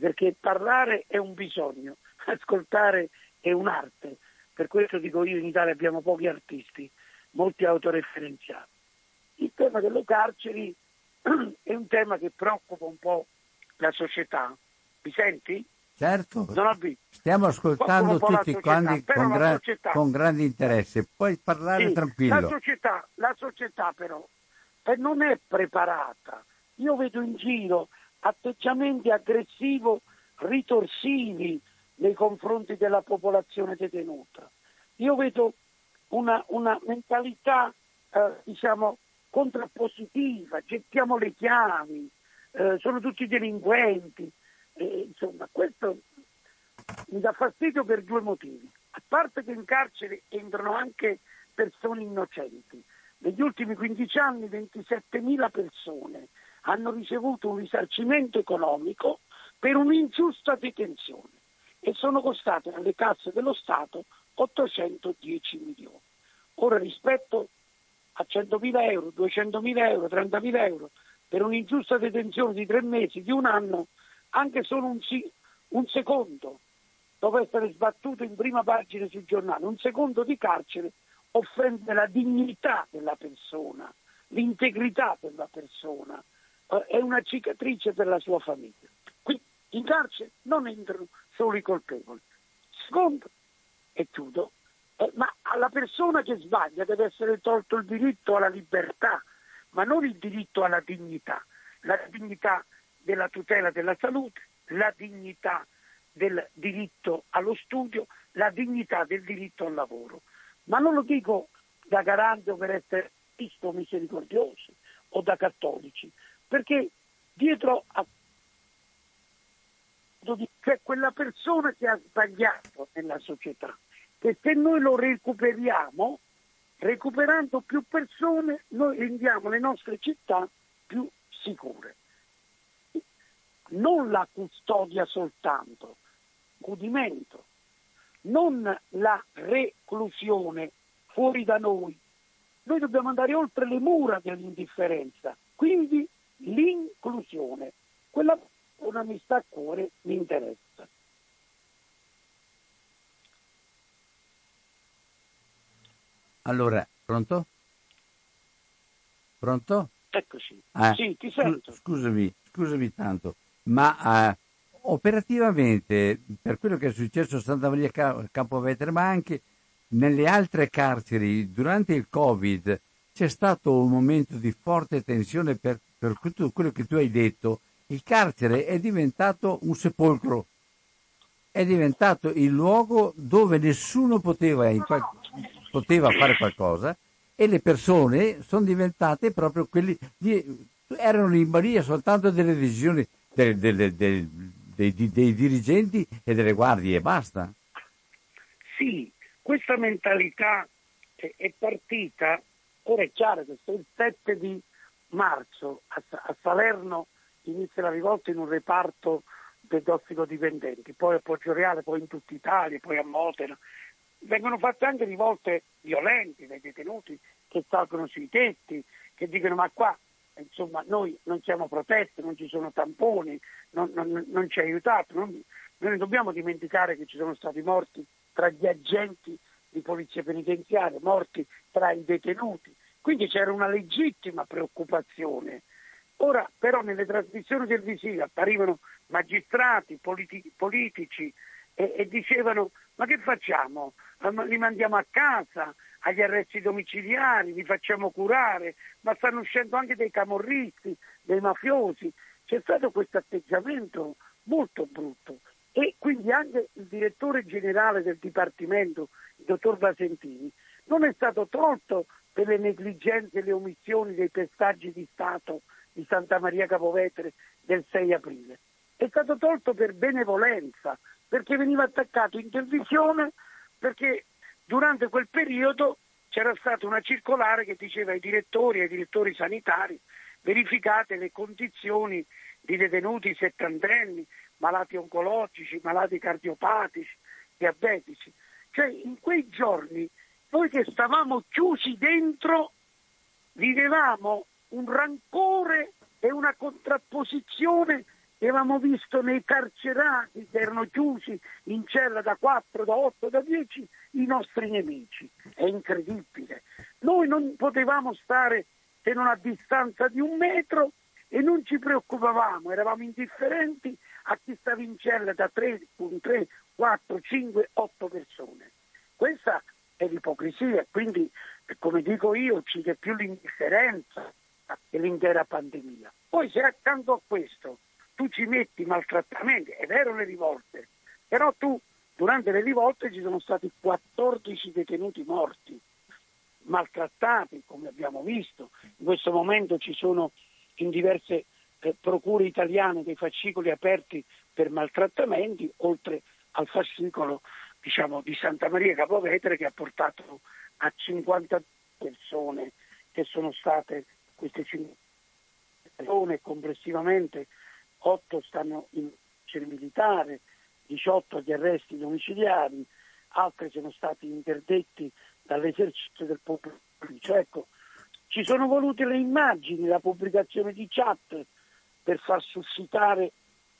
perché parlare è un bisogno, ascoltare è un'arte, per questo dico io in Italia abbiamo pochi artisti, molti autoreferenziali. Il tema delle carceri è un tema che preoccupa un po' la società. Mi senti? Certo, stiamo ascoltando tutti quanti con, gra- società, con, grande interesse, puoi parlare sì, tranquillo. La società, la società però eh, non è preparata. Io vedo in giro atteggiamenti aggressivi, ritorsivi nei confronti della popolazione detenuta. Io vedo una, una mentalità eh, diciamo, contrappositiva, gettiamo le chiavi, eh, sono tutti delinquenti, e, insomma, questo mi dà fastidio per due motivi. A parte che in carcere entrano anche persone innocenti. Negli ultimi 15 anni 27.000 persone hanno ricevuto un risarcimento economico per un'ingiusta detenzione e sono costate alle casse dello Stato 810 milioni. Ora rispetto a 100.000 euro, 200.000 euro, 30.000 euro per un'ingiusta detenzione di tre mesi, di un anno, anche solo un, un secondo dopo essere sbattuto in prima pagina sui giornali, un secondo di carcere offende la dignità della persona, l'integrità della persona, è una cicatrice per la sua famiglia. Qui in carcere non entrano solo i colpevoli. Secondo, e chiudo, eh, ma alla persona che sbaglia deve essere tolto il diritto alla libertà, ma non il diritto alla dignità, la dignità della tutela della salute, la dignità del diritto allo studio, la dignità del diritto al lavoro. Ma non lo dico da garante o per essere visto misericordiosi o da cattolici, perché dietro a c'è quella persona che ha sbagliato nella società, che se noi lo recuperiamo, recuperando più persone, noi rendiamo le nostre città più sicure non la custodia soltanto, godimento, non la reclusione fuori da noi. Noi dobbiamo andare oltre le mura dell'indifferenza, quindi l'inclusione, quella una mi sta a cuore, mi interessa. Allora, pronto? Pronto? Eccoci. Ah, sì, ti sento. Scusami, scusami tanto ma eh, operativamente per quello che è successo a Santa Maria Campovetere, ma anche nelle altre carceri durante il Covid c'è stato un momento di forte tensione per, per tutto quello che tu hai detto. Il carcere è diventato un sepolcro, è diventato il luogo dove nessuno poteva, poteva fare qualcosa e le persone sono diventate proprio quelli di, erano in balia soltanto delle decisioni delle, delle, dei, dei, dei dirigenti e delle guardie e basta. Sì, questa mentalità è, partita, ora è chiaro che se il 7 di marzo a, Salerno inizia la rivolta in un reparto dei tossicodipendenti, poi a Poggio Reale, poi in tutta Italia, poi a Modena. Vengono fatte anche rivolte violente dai detenuti che salgono sui tetti, che dicono ma qua insomma, noi non siamo protetti, non ci sono tamponi, non, non, non ci ha aiutato. Non, noi non dobbiamo dimenticare che ci sono stati morti tra gli agenti di polizia penitenziaria, morti tra i detenuti. Quindi c'era una legittima preoccupazione. Ora però nelle trasmissioni televisive apparivano magistrati, politi- politici e, e dicevano ma che facciamo? Li mandiamo a casa, agli arresti domiciliari, li facciamo curare, ma stanno uscendo anche dei camorristi, dei mafiosi. C'è stato questo atteggiamento molto brutto e quindi anche il direttore generale del Dipartimento, il dottor Basentini, non è stato tolto per le negligenze e le omissioni dei pestaggi di Stato di Santa Maria Capovetere del 6 aprile. È stato tolto per benevolenza, perché veniva attaccato in televisione, perché durante quel periodo c'era stata una circolare che diceva ai direttori e ai direttori sanitari verificate le condizioni di detenuti settantenni, malati oncologici, malati cardiopatici, diabetici. Cioè in quei giorni noi che stavamo chiusi dentro vivevamo un rancore e una contrapposizione che avevamo visto nei carcerati che erano chiusi in cella da 4, da 8, da 10 i nostri nemici. È incredibile. Noi non potevamo stare se non a distanza di un metro e non ci preoccupavamo, eravamo indifferenti a chi stava in cella da 3, 3 4, 5, 8 persone. Questa è l'ipocrisia, quindi come dico io uccide più l'indifferenza che l'intera pandemia. Poi se accanto a questo tu ci metti maltrattamenti, è vero le rivolte, però tu durante le rivolte ci sono stati 14 detenuti morti, maltrattati come abbiamo visto, in questo momento ci sono in diverse eh, procure italiane dei fascicoli aperti per maltrattamenti, oltre al fascicolo diciamo, di Santa Maria Capovetere che ha portato a 50 persone che sono state queste 50 persone complessivamente 8 stanno in carcere militare, 18 agli arresti domiciliari, altri sono stati interdetti dall'esercito del popolo. Cioè, ecco, ci sono volute le immagini, la pubblicazione di chat per far suscitare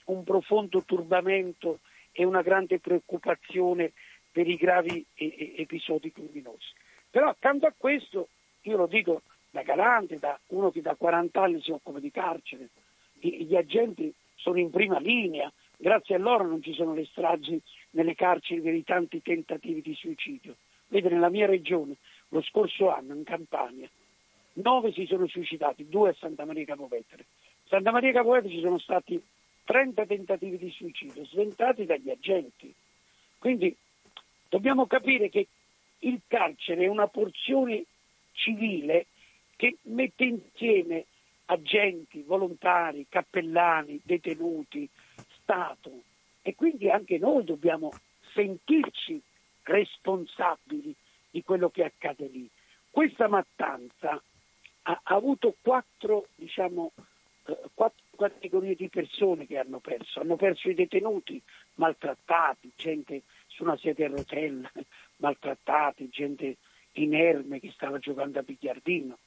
un profondo turbamento e una grande preoccupazione per i gravi episodi criminosi. Però accanto a questo, io lo dico da garante, da uno che da 40 anni si occupa di carcere, gli agenti sono in prima linea, grazie a loro non ci sono le stragi nelle carceri per i tanti tentativi di suicidio. Vede, nella mia regione, lo scorso anno in Campania, nove si sono suicidati, due a Santa Maria Capovetere. Santa Maria Capovetere ci sono stati 30 tentativi di suicidio sventati dagli agenti. Quindi dobbiamo capire che il carcere è una porzione civile che mette insieme agenti, volontari, cappellani, detenuti, Stato e quindi anche noi dobbiamo sentirci responsabili di quello che accade lì. Questa mattanza ha, avuto quattro, diciamo, eh, categorie di persone che hanno perso. Hanno perso i detenuti maltrattati, gente su una sedia a rotella, maltrattati, gente inerme che stava giocando a biliardino.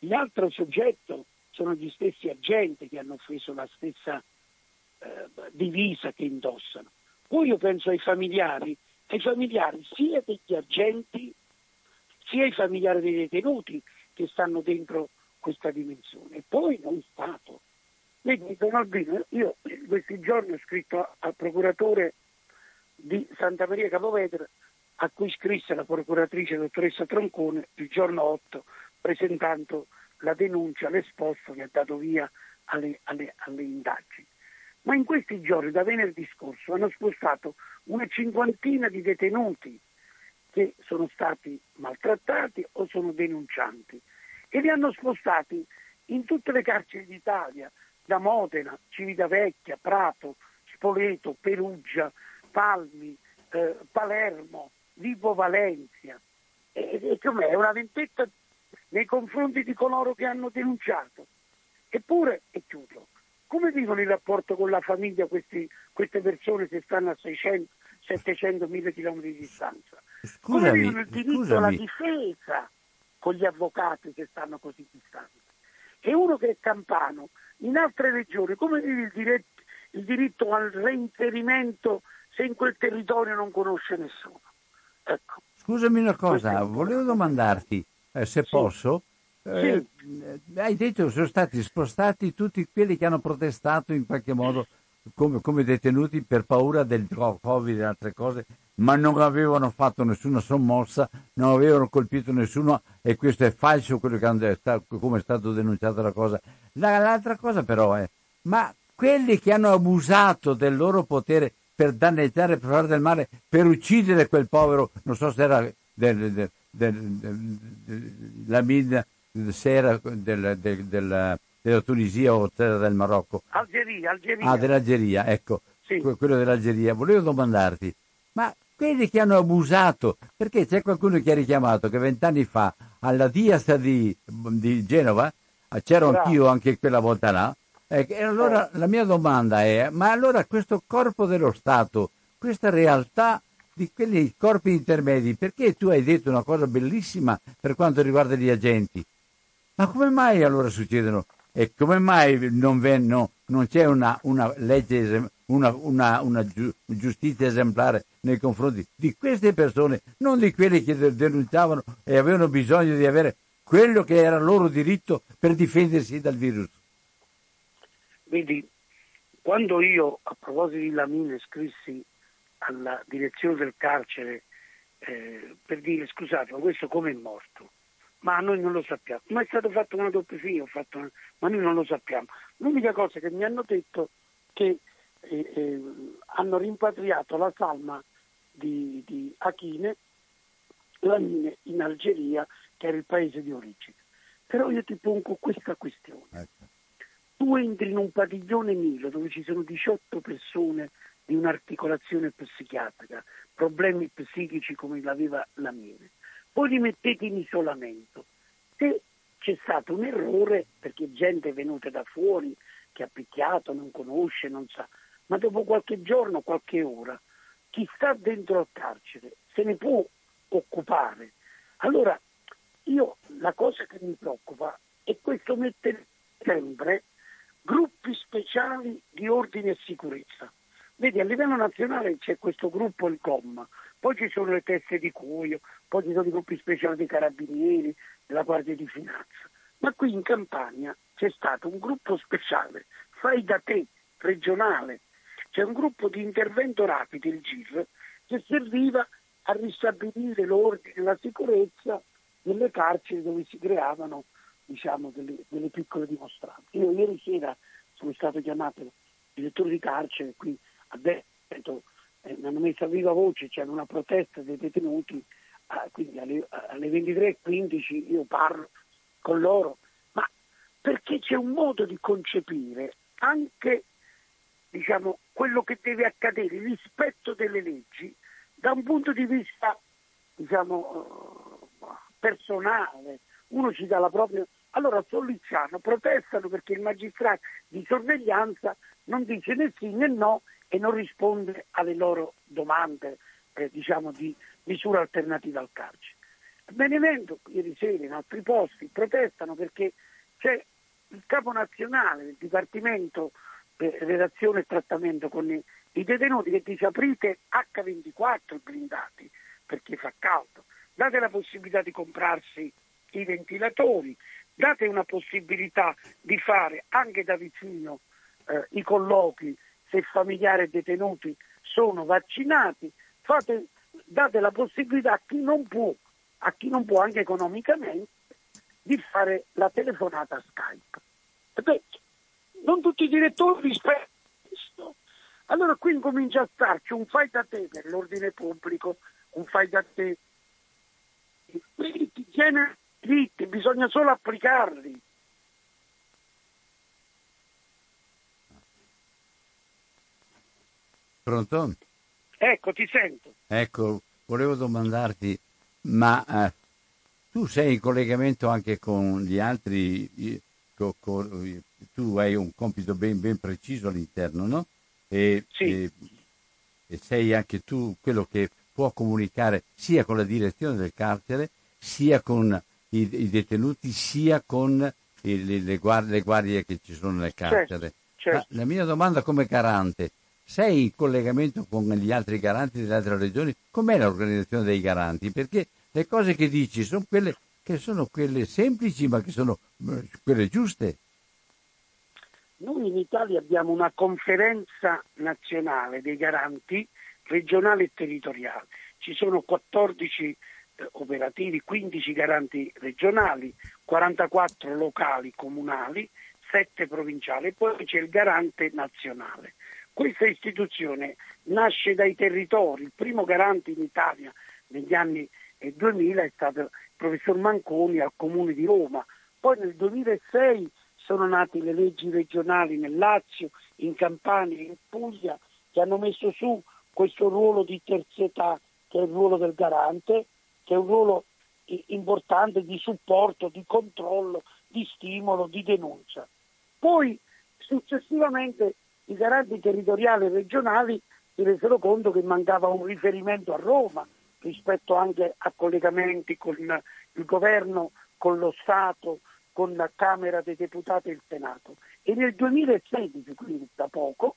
L'altro soggetto sono gli stessi agenti che hanno offeso la stessa eh, divisa che indossano. Poi io penso ai familiari, ai familiari sia degli agenti sia ai familiari dei detenuti che stanno dentro questa dimensione. Poi non Stato. Vedi, Don Albino, io in questi giorni ho scritto al procuratore di Santa Maria Capovetere a cui scrisse la procuratrice dottoressa Troncone il giorno 8 presentando la denuncia, l'esposto che ha dato via alle, alle, alle indagini. Ma in questi giorni, da venerdì scorso, hanno spostato una cinquantina di detenuti che sono stati maltrattati o sono denuncianti e li hanno spostati in tutte le carceri d'Italia, da Modena, Civitavecchia, Prato, Spoleto, Perugia, Palmi, eh, Palermo, Vibo Valencia. E, e com'è? È una vendetta nei confronti di coloro che hanno denunciato. Eppure, e chiudo, come vivono il rapporto con la famiglia questi, queste persone che stanno a 600, 700 mila chilometri di distanza? Scusami, come vivono il diritto scusami. alla difesa con gli avvocati che stanno così distanti? E uno che è campano, in altre regioni, come vive il diritto, il diritto al reinserimento se in quel territorio non conosce nessuno? Ecco. Scusami una cosa, volevo domandarti, eh, se sì. posso, eh, hai detto che sono stati spostati tutti quelli che hanno protestato in qualche modo come, come, detenuti per paura del Covid e altre cose, ma non avevano fatto nessuna sommossa, non avevano colpito nessuno e questo è falso quello che hanno, come è stato denunciata la cosa. La, l'altra cosa però è, ma quelli che hanno abusato del loro potere per danneggiare, per fare del male, per uccidere quel povero, non so se era del, del, del, la mina, se era del, della Tunisia o se era del Marocco. Algeria, Algeria. Ah, dell'Algeria, ecco, sì. quello dell'Algeria. Volevo domandarti, ma quelli che hanno abusato, perché c'è qualcuno che ha richiamato che vent'anni fa alla Diaz di, di Genova, c'ero anch'io anche quella volta là, e allora la mia domanda è, ma allora questo corpo dello Stato, questa realtà di quelli corpi intermedi, perché tu hai detto una cosa bellissima per quanto riguarda gli agenti, ma come mai allora succedono? E come mai non, venno, non c'è una, una legge, una, una, una, giustizia esemplare nei confronti di queste persone, non di quelli che denunciavano e avevano bisogno di avere quello che era loro diritto per difendersi dal virus? Vedi, quando io a proposito di Lamine scrissi alla direzione del carcere eh, per dire scusate, ma questo come è morto? Ma noi non lo sappiamo. Ma è stato fatto una doppia fine, una... ma noi non lo sappiamo. L'unica cosa che mi hanno detto è che eh, eh, hanno rimpatriato la salma di, di Achine, Lamine in Algeria, che era il paese di origine. Però io ti pongo questa questione. Ecco tu entri in un padiglione Nilo dove ci sono 18 persone di un'articolazione psichiatrica, problemi psichici come l'aveva la poi li mettete in isolamento. Se c'è stato un errore, perché gente è venuta da fuori, che ha picchiato, non conosce, non sa, ma dopo qualche giorno, qualche ora, chi sta dentro al carcere se ne può occupare. Allora, io la cosa che mi preoccupa è questo mettere sempre gruppi speciali di ordine e sicurezza. Vedi, a livello nazionale c'è questo gruppo, il COM, poi ci sono le teste di cuoio, poi ci sono i gruppi speciali dei carabinieri, della Guardia di Finanza. Ma qui in Campania c'è stato un gruppo speciale, fai da te, regionale, c'è un gruppo di intervento rapido, il GIR, che serviva a ristabilire l'ordine e la sicurezza nelle carceri dove si creavano diciamo, delle, delle, piccole dimostranze. Io ieri sera sono stato chiamato direttore di carcere qui a Veneto, eh, hanno messo a viva voce, c'era una protesta dei detenuti, eh, quindi alle, alle 23.15 io parlo con loro, ma perché c'è un modo di concepire anche diciamo, quello che deve accadere, il rispetto delle leggi da un punto di vista diciamo, eh, personale, uno ci dà la propria allora Sollicciano protestano perché il magistrato di sorveglianza non dice né sì né no e non risponde alle loro domande eh, diciamo, di misura alternativa al carcere. A Benevento, ieri sera, in altri posti, protestano perché c'è il capo nazionale del Dipartimento per Redazione e Trattamento con i, i detenuti che dice aprite H24 blindati perché fa caldo, date la possibilità di comprarsi i ventilatori, date una possibilità di fare anche da vicino eh, i colloqui se familiari detenuti sono vaccinati, fate, date la possibilità a chi non può, a chi non può anche economicamente, di fare la telefonata Skype. E beh, non tutti i direttori rispettano questo. Allora qui incomincia a starci un fai da te per l'ordine pubblico, un fai da te. Quindi ti genera diritti, bisogna solo applicarli. Pronto? Ecco, ti sento. Ecco, volevo domandarti, ma eh, tu sei in collegamento anche con gli altri, con, con, tu hai un compito ben, ben preciso all'interno, no? E, sì. e, e sei anche tu quello che può comunicare sia con la direzione del carcere, sia con i, i detenuti, sia con i, le, le, guardie, le, guardie, che ci sono nel certo, carcere. Certo, certo. la mia domanda come garante, sei in collegamento con gli altri garanti delle altre regioni? Com'è l'organizzazione dei garanti? Perché le cose che dici sono quelle che sono quelle semplici ma che sono eh, quelle giuste. Noi in Italia abbiamo una conferenza nazionale dei garanti regionali e territoriali. Ci sono 14 eh, operativi, 15 garanti regionali, 44 locali comunali, 7 provinciali e poi c'è il garante nazionale. Questa istituzione nasce dai territori, il primo garante in Italia negli anni 2000 è stato il professor Manconi al Comune di Roma, poi nel 2006 sono nate le leggi regionali nel Lazio, in Campania, in Puglia, che hanno messo su questo ruolo di terzietà che è il ruolo del garante, che è un ruolo importante di supporto, di controllo, di stimolo, di denuncia. Poi successivamente i garanti territoriali e regionali si resero conto che mancava un riferimento a Roma rispetto anche a collegamenti con il governo, con lo Stato, con la Camera dei Deputati e il Senato. E nel 2016, quindi da poco,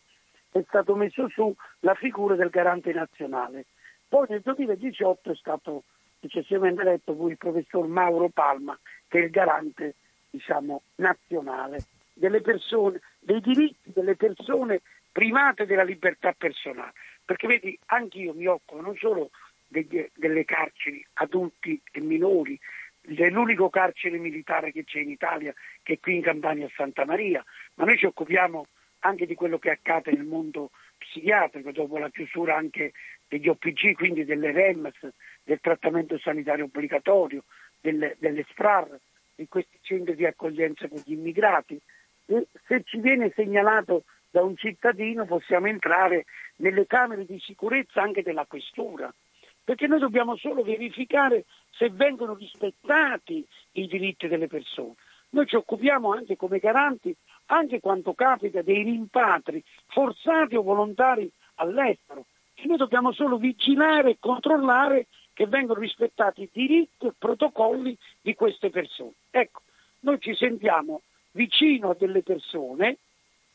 è stato messo su la figura del garante nazionale. Poi nel 2018 è stato successivamente eletto il professor Mauro Palma, che è il garante diciamo, nazionale delle persone, dei diritti delle persone private della libertà personale. Perché vedi, anche io mi occupo non solo degli, delle carceri adulti e minori, è l'unico carcere militare che c'è in Italia, che è qui in Campania a Santa Maria, ma noi ci occupiamo anche di quello che accade nel mondo psichiatrico, dopo la chiusura anche degli OPG, quindi delle REMS, del trattamento sanitario obbligatorio, delle, delle SPRAR, di questi centri di accoglienza con gli immigrati. Se ci viene segnalato da un cittadino possiamo entrare nelle camere di sicurezza anche della questura, perché noi dobbiamo solo verificare se vengono rispettati i diritti delle persone. Noi ci occupiamo anche come garanti, anche quando capita dei rimpatri forzati o volontari all'estero. E noi dobbiamo solo vigilare e controllare che vengono rispettati i diritti e protocolli di queste persone. Ecco, noi ci sentiamo vicino a delle persone,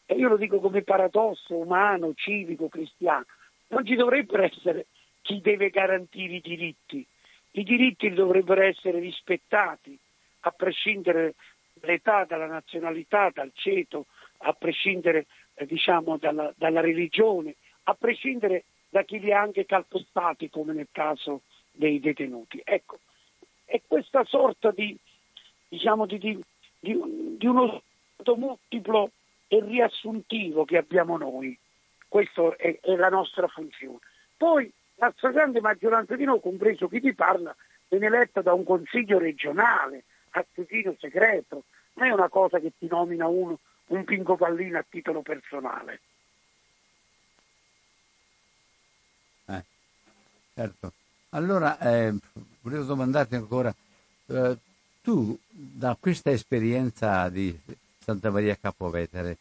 e io lo dico come paradosso umano, civico, cristiano, non ci dovrebbero essere chi deve garantire i diritti. I diritti dovrebbero essere rispettati, a prescindere dall'età, dalla nazionalità, dal ceto, a prescindere eh, diciamo, dalla, dalla, religione, a prescindere da chi li ha anche calpestati, come nel caso dei detenuti. Ecco, è questa sorta di, diciamo, di, di, di uno stato multiplo e riassuntivo che abbiamo noi. Questa è, è la nostra funzione. Poi la stragrande maggioranza di noi, compreso chi ti parla, viene eletta da un consiglio regionale a scrutinio segreto, non è una cosa che ti nomina uno, un pinco pallino a titolo personale. Eh, certo. Allora, eh, volevo domandarti ancora, eh, tu da questa esperienza di Santa Maria Capovetere,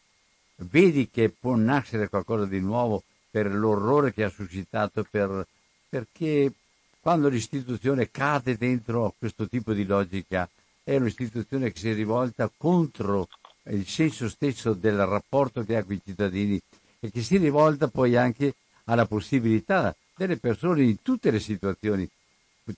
vedi che può nascere qualcosa di nuovo per l'orrore che ha suscitato, per, perché quando l'istituzione cade dentro questo tipo di logica, è un'istituzione che si è rivolta contro il senso stesso del rapporto che ha con i cittadini e che si rivolta poi anche alla possibilità delle persone in tutte le situazioni.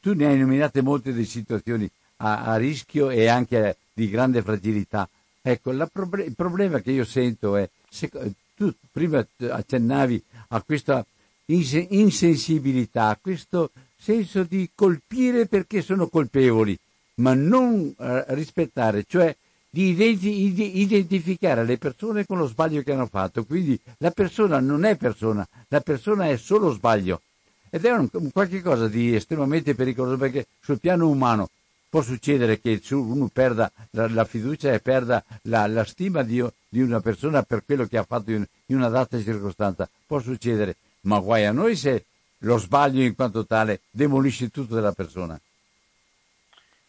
Tu ne hai nominate molte delle situazioni a, a rischio e anche di grande fragilità. Ecco, proble- il problema che io sento è, se, tu prima accennavi a questa ins- insensibilità, a questo senso di colpire perché sono colpevoli, ma non eh, rispettare, cioè di identi- identificare le persone con lo sbaglio che hanno fatto. Quindi la persona non è persona, la persona è solo sbaglio. Ed è un, un qualche cosa di estremamente pericoloso perché sul piano umano può succedere che uno perda la, fiducia e perda la, la stima di, di, una persona per quello che ha fatto in, in una data circostanza. Può succedere, ma guai a noi se lo sbaglio in quanto tale demolisce tutto della persona.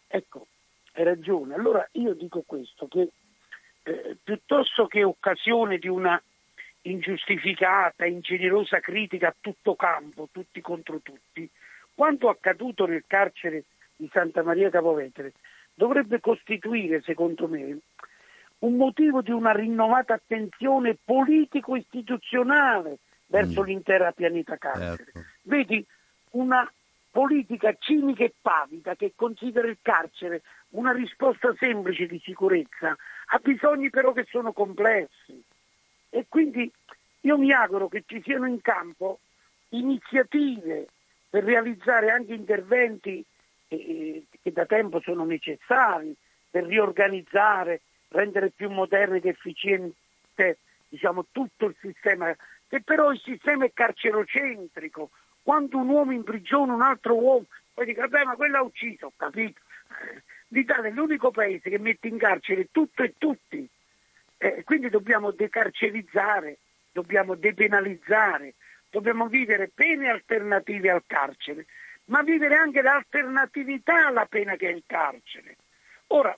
Ecco, hai ragione. Allora io dico questo, che eh, piuttosto che occasione di una ingiustificata, ingenerosa critica a tutto campo, tutti contro tutti, quanto accaduto nel carcere di Santa Maria Capovetere dovrebbe costituire, secondo me, un motivo di una rinnovata attenzione politico-istituzionale verso mm. l'intera pianeta carcere. Certo. Vedi, una politica cinica e pavida che considera il carcere una risposta semplice di sicurezza ha bisogni però che sono complessi e quindi io mi auguro che ci siano in campo iniziative per realizzare anche interventi che da tempo sono necessari per riorganizzare, rendere più moderno ed efficiente diciamo, tutto il sistema, che però il sistema è carcerocentrico. Quando un uomo imprigiona un altro uomo, poi dice, vabbè ma quello ha ucciso, ho capito. L'Italia è l'unico paese che mette in carcere tutto e tutti. Eh, quindi dobbiamo decarcerizzare, dobbiamo depenalizzare, dobbiamo vivere pene alternative al carcere, ma vivere anche l'alternatività alla pena che è il carcere. Ora,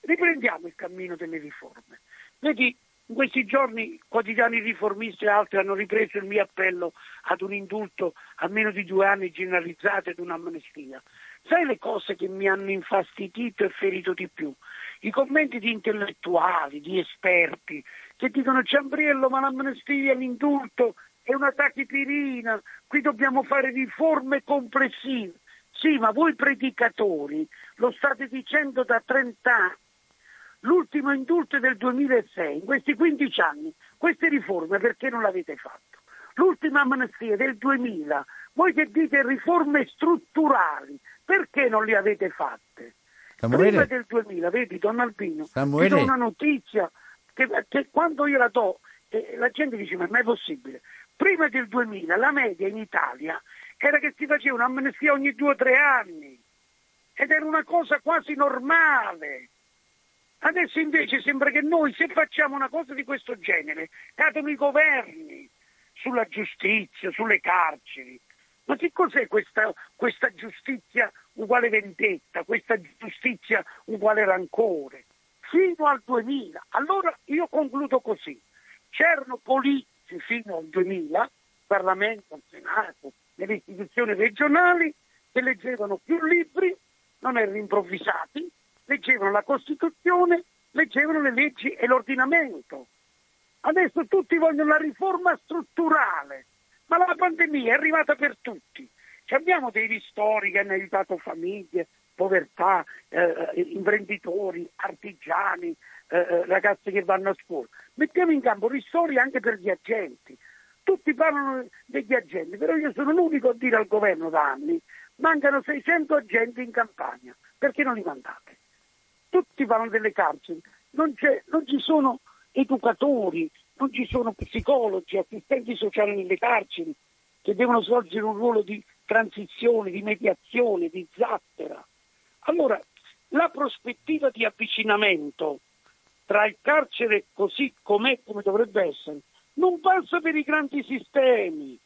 riprendiamo il cammino delle riforme. Vedi, in questi giorni quotidiani riformisti e altri hanno ripreso il mio appello ad un indulto a meno di due anni generalizzato ed un'amnistia. Sai le cose che mi hanno infastidito e ferito di più? I commenti di intellettuali, di esperti, che dicono Ciambriello ma l'amnistia, l'indulto è una tachipirina, qui dobbiamo fare riforme complessive. Sì, ma voi predicatori lo state dicendo da 30 anni. L'ultimo indulto è del 2006, in questi 15 anni, queste riforme perché non l'avete fatto? L'ultima amnistia del 2000, voi che dite riforme strutturali, perché non le avete fatte? Samuele. Prima del 2000, vedi, Don Albino, Samuele. ti do una notizia che, che quando io la do, eh, la gente dice ma non è possibile. Prima del 2000 la media in Italia era che si faceva un'amnistia ogni due o tre anni ed era una cosa quasi normale. Adesso invece sembra che noi se facciamo una cosa di questo genere cadono i governi sulla giustizia, sulle carceri. Ma che cos'è questa, questa giustizia uguale vendetta, questa giustizia uguale rancore? Fino al 2000. Allora io concludo così. C'erano politici fino al 2000, Parlamento, Senato, nelle istituzioni regionali, che leggevano più libri, non erano improvvisati, leggevano la Costituzione, leggevano le leggi e l'ordinamento. Adesso tutti vogliono la riforma strutturale, ma la pandemia è arrivata per tutti. Ci abbiamo dei ristori che hanno aiutato famiglie, povertà, eh, imprenditori, artigiani, eh, eh, ragazzi che vanno a scuola. Mettiamo in campo ristori anche per gli agenti. Tutti parlano degli agenti, però io sono l'unico a dire al governo da anni, mancano 600 agenti in campagna, perché non li mandate? Tutti parlano delle carceri, non, non ci sono educatori, non ci sono psicologi, assistenti sociali nelle carceri che devono svolgere un ruolo di transizione, di mediazione, di zattera. Allora, la prospettiva di avvicinamento tra il carcere così com'è, come dovrebbe essere, non passa per i grandi sistemi.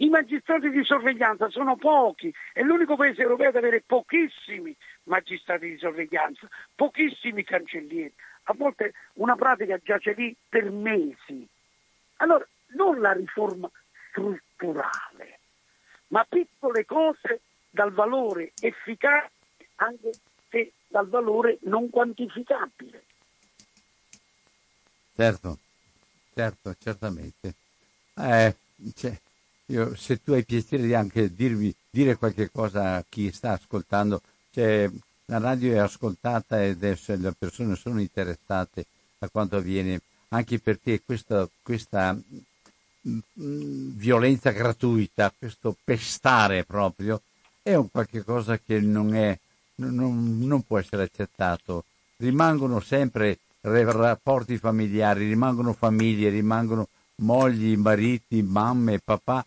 I magistrati di sorveglianza sono pochi, è l'unico paese europeo ad avere pochissimi magistrati di sorveglianza, pochissimi cancellieri. A volte una pratica giace lì per mesi. Allora, non la riforma strutturale, ma piccole cose dal valore efficace anche se dal valore non quantificabile. Certo, certo, certamente. Eh, cioè, io, se tu hai piacere di anche dirmi, dire qualche cosa a chi sta ascoltando, cioè, la radio è ascoltata e adesso le persone sono interessate a quanto avviene, anche perché questa, questa mh, mm, violenza gratuita, questo pestare proprio, è un qualche cosa che non, è, non, non può essere accettato. Rimangono sempre rapporti familiari, rimangono famiglie, rimangono mogli, mariti, mamme, papà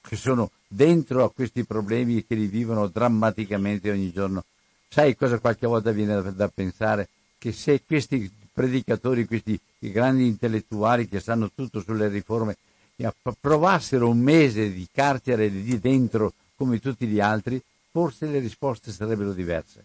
che sono dentro a questi problemi e che li vivono drammaticamente ogni giorno. Sai cosa qualche volta viene da, da pensare? Che se questi predicatori, questi grandi intellettuali che sanno tutto sulle riforme, provassero un mese di carcere lì dentro come tutti gli altri, forse le risposte sarebbero diverse.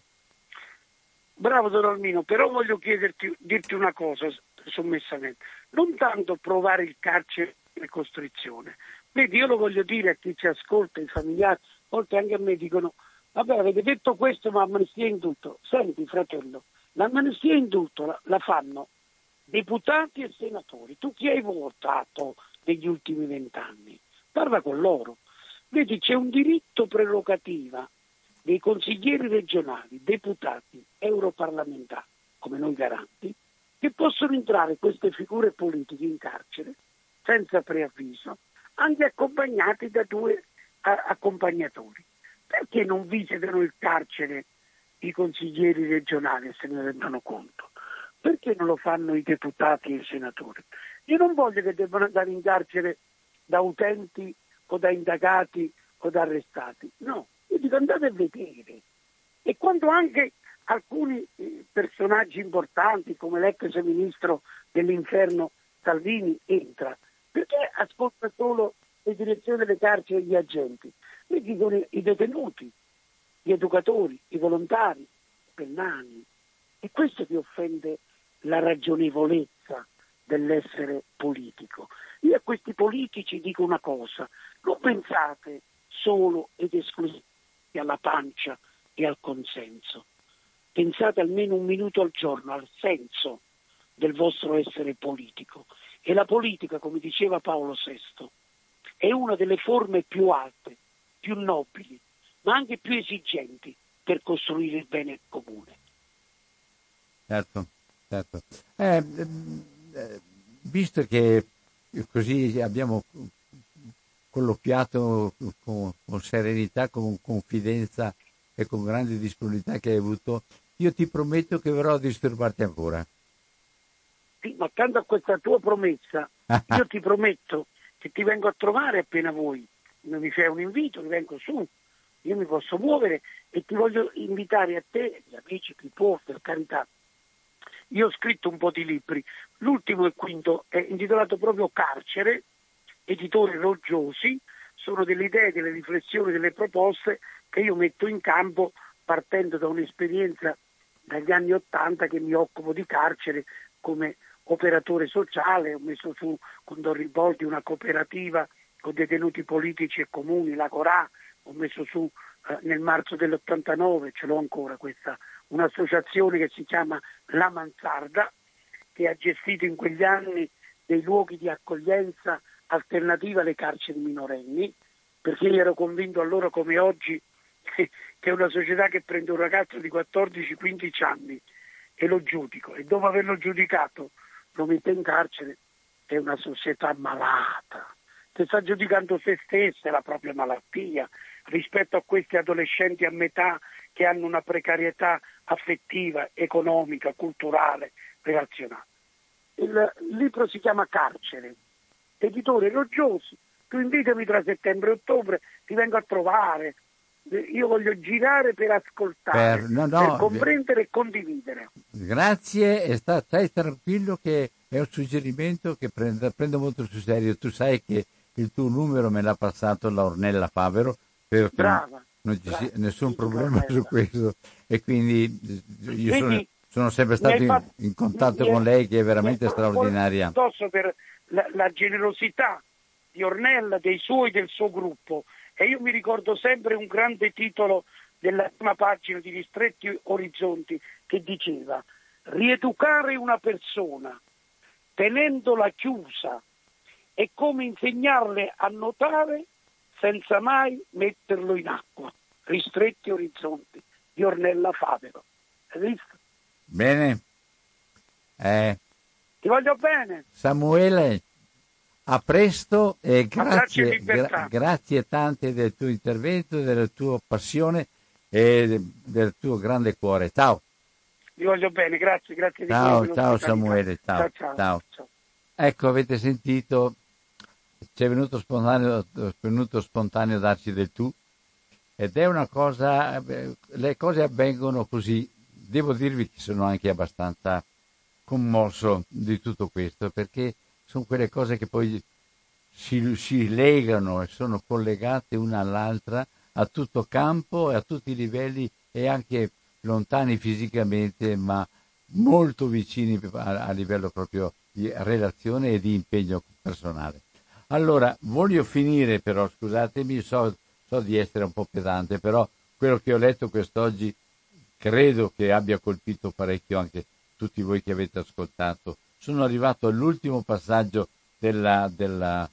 Bravo Don Almino, però voglio chiederti, dirti una cosa sommessamente. Non tanto provare il carcere come costrizione. Vedi, io lo voglio dire a chi ci ascolta, ai familiari, a volte anche a me dicono, vabbè avete detto questo ma amnistia in tutto. Senti fratello, l'amnistia in tutto la, la fanno deputati e senatori. Tu chi hai votato negli ultimi vent'anni? Parla con loro. Vedi, c'è un diritto prerogativa dei consiglieri regionali, deputati, europarlamentari, come noi garanti, che possono entrare queste figure politiche in carcere senza preavviso, anche accompagnati da due accompagnatori. Perché non visitano il carcere i consiglieri regionali se ne rendono conto? Perché non lo fanno i deputati e i senatori? Io non voglio che debbano andare in carcere da utenti o da indagati o da arrestati, no, io dico andate a vedere. E quando anche alcuni eh, personaggi importanti come l'ex ministro dell'inferno Salvini entra, perché ascolta solo le direzioni delle carceri e gli agenti? Mi dicono i detenuti, gli educatori, i volontari, i pennani. E questo che offende la ragionevolezza dell'essere politico. Io a questi politici dico una cosa, non pensate solo ed esclusivamente alla pancia e al consenso. Pensate almeno un minuto al giorno al senso del vostro essere politico. E la politica, come diceva Paolo VI, è una delle forme più alte, più nobili, ma anche più esigenti per costruire il bene comune. Certo, certo. Eh, eh, visto che così abbiamo colloquiato con, con serenità, con confidenza e con grande disponibilità che hai avuto, io ti prometto che verrò a disturbarti ancora. Sì, ma accanto a questa tua promessa, io ti prometto che ti vengo a trovare appena vuoi. Mi fai un invito, mi vengo su, io mi posso muovere e ti voglio invitare a te, gli amici, chi può, per carità. Io ho scritto un po' di libri, l'ultimo e quinto è intitolato proprio Carcere, editori roggiosi, sono delle idee, delle riflessioni, delle proposte che io metto in campo partendo da un'esperienza dagli anni Ottanta che mi occupo di carcere come operatore sociale, ho messo su con Don Riboldi una cooperativa con detenuti politici e comuni, la Corà, ho messo su eh, nel marzo dell'89, ce l'ho ancora questa, un'associazione che si chiama La Mansarda, che ha gestito in quegli anni dei luoghi di accoglienza alternativa alle carceri minorenni, perché io ero convinto allora come oggi che una società che prende un ragazzo di 14-15 anni e lo giudico. E dopo averlo giudicato lo mette in carcere è una società malata, che sta giudicando se stessa e la propria malattia rispetto a questi adolescenti a metà che hanno una precarietà affettiva, economica, culturale, relazionale. Il libro si chiama Carcere, editore Roggiosi, tu invitami tra settembre e ottobre, ti vengo a trovare. Io voglio girare per ascoltare, per, no, no, per comprendere e condividere. Grazie e sta, stai tranquillo che è un suggerimento che prendo, prendo, molto sul serio. Tu sai che il tuo numero me l'ha passato la Ornella Favero, che Brava, non ci sia nessun problema su questo e quindi io Vedi, sono, sono, sempre stato in, in, contatto con lei che è veramente straordinaria. Addosso per la, la generosità di Ornella, dei suoi, del suo gruppo. E io mi ricordo sempre un grande titolo della prima pagina di Ristretti Orizzonti che diceva rieducare una persona tenendola chiusa è come insegnarle a nuotare senza mai metterlo in acqua. Ristretti Orizzonti di Ornella Favero. Bene. Eh, ti voglio bene. Samuele, a presto e grazie, gra- grazie tante del tuo intervento, della tua passione e del tuo grande cuore. Ciao. Vi voglio bene, grazie, grazie ciao, di Ciao Samuele, ciao, ciao, ciao. ciao. Ecco, avete sentito, ci è venuto spontaneo, venuto spontaneo darci del tu ed è una cosa, le cose avvengono così. Devo dirvi che sono anche abbastanza commosso di tutto questo perché sono quelle cose che poi si, si legano e sono collegate una all'altra a tutto campo e a tutti i livelli e anche lontani fisicamente ma molto vicini a, a livello proprio di relazione e di impegno personale. Allora, voglio finire però, scusatemi, so, so di essere un po' pesante, però quello che ho letto quest'oggi credo che abbia colpito parecchio anche tutti voi che avete ascoltato. Sono arrivato all'ultimo passaggio della, della,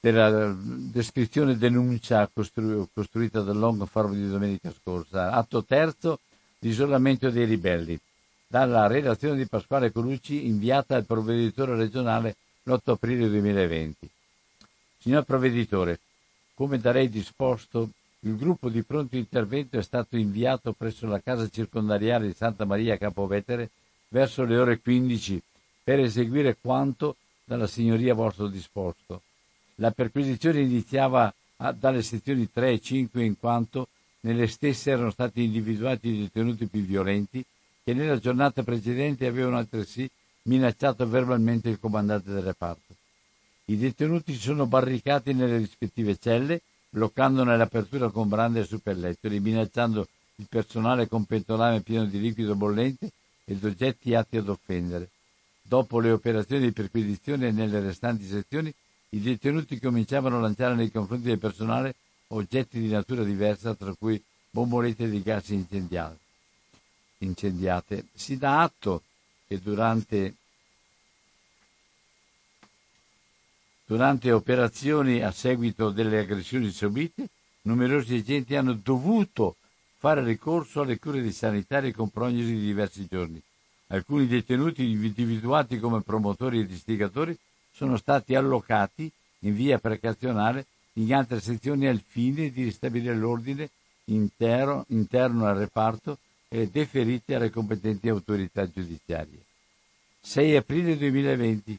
della descrizione denuncia costru, costruita dal Long Forum di domenica scorsa. Atto terzo, l'isolamento dei ribelli. Dalla relazione di Pasquale Colucci inviata al provveditore regionale l'8 aprile 2020. Signor provveditore, come da lei disposto, il gruppo di pronto intervento è stato inviato presso la casa circondariale di Santa Maria Capovetere verso le ore 15 per eseguire quanto dalla signoria vostro disposto. La perquisizione iniziava dalle sezioni 3 e 5 in quanto nelle stesse erano stati individuati i detenuti più violenti che nella giornata precedente avevano altresì minacciato verbalmente il comandante del reparto. I detenuti si sono barricati nelle rispettive celle bloccandone l'apertura con brande e superlettori, minacciando il personale con pentolame pieno di liquido bollente ed oggetti atti ad offendere. Dopo le operazioni di perquisizione nelle restanti sezioni, i detenuti cominciavano a lanciare nei confronti del personale oggetti di natura diversa, tra cui bombolette di gas incendiate. Si dà atto che durante Durante operazioni a seguito delle aggressioni subite, numerosi agenti hanno dovuto fare ricorso alle cure di sanitarie con prognosi di diversi giorni. Alcuni detenuti individuati come promotori ed istigatori sono stati allocati in via precazionale in altre sezioni al fine di ristabilire l'ordine intero, interno al reparto e deferiti alle competenti autorità giudiziarie. 6 aprile 2020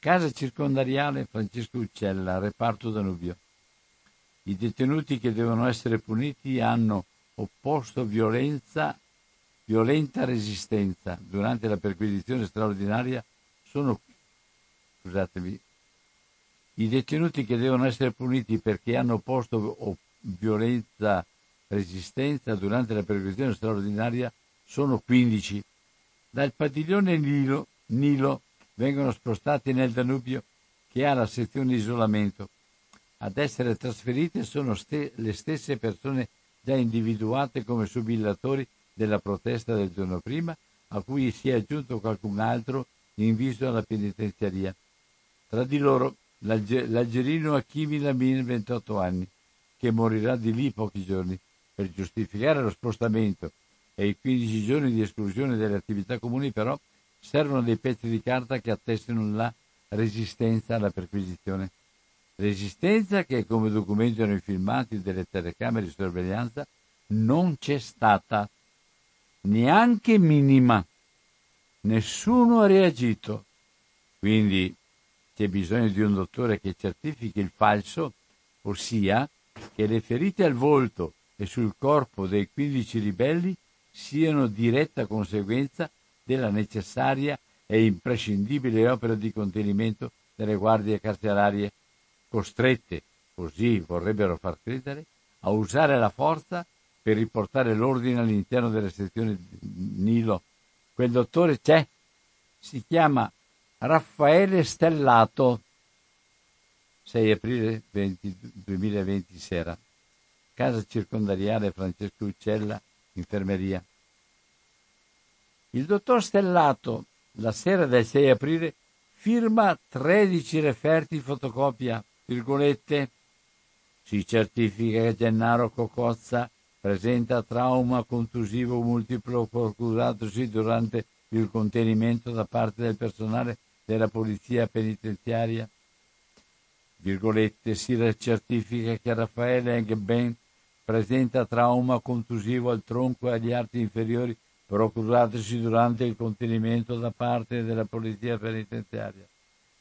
Casa circondariale Francesco Uccella, reparto Danubio. I detenuti che devono essere puniti hanno opposto violenza, violenta resistenza. Durante la perquisizione straordinaria sono scusatemi. I detenuti che devono essere puniti perché hanno opposto violenza resistenza durante la perquisizione straordinaria sono 15 dal padiglione Nilo, Nilo vengono spostati nel Danubio che ha la sezione isolamento. Ad essere trasferite sono ste- le stesse persone già individuate come subillatori della protesta del giorno prima, a cui si è aggiunto qualcun altro inviso alla penitenziaria. Tra di loro l'algerino Hakimi Lamin, 28 anni, che morirà di lì pochi giorni. Per giustificare lo spostamento e i 15 giorni di esclusione dalle attività comuni, però, servono dei pezzi di carta che attestino la resistenza alla perquisizione. Resistenza che, come documentano i filmati delle telecamere di sorveglianza, non c'è stata, neanche minima. Nessuno ha reagito. Quindi c'è bisogno di un dottore che certifichi il falso, ossia che le ferite al volto e sul corpo dei 15 ribelli siano diretta conseguenza della necessaria e imprescindibile opera di contenimento delle guardie carcerarie costrette, così vorrebbero far credere, a usare la forza per riportare l'ordine all'interno delle sezioni Nilo. Quel dottore c'è, si chiama Raffaele Stellato, 6 aprile 20, 2020 sera, casa circondariale Francesco Uccella, infermeria. Il dottor Stellato, la sera del 6 aprile, firma 13 referti fotocopia, virgolette. Si certifica che Gennaro Cocozza presenta trauma contusivo multiplo procuratosi durante il contenimento da parte del personale della polizia penitenziaria. Virgolette, si certifica che Raffaele Engben presenta trauma contusivo al tronco e agli arti inferiori procuratosi durante il contenimento da parte della polizia penitenziaria.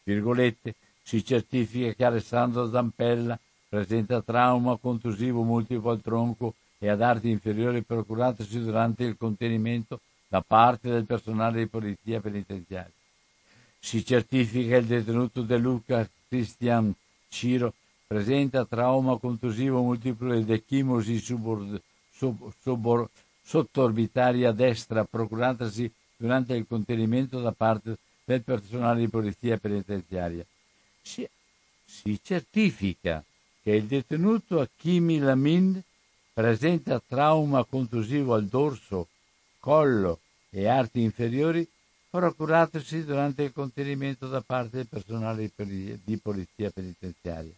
Virgolette, si certifica che Alessandro Zampella presenta trauma contusivo multiplo al tronco e ad arti inferiori procuratosi durante il contenimento da parte del personale di polizia penitenziaria. Si certifica il detenuto De Luca Cristian Ciro presenta trauma contusivo multiplo ed echimosi subor, sub, subor, sottoorbitaria destra procuratasi durante il contenimento da parte del personale di polizia penitenziaria. Si, si certifica che il detenuto Hakimi Lamin presenta trauma contusivo al dorso, collo e arti inferiori procuratosi durante il contenimento da parte del personale di polizia penitenziaria.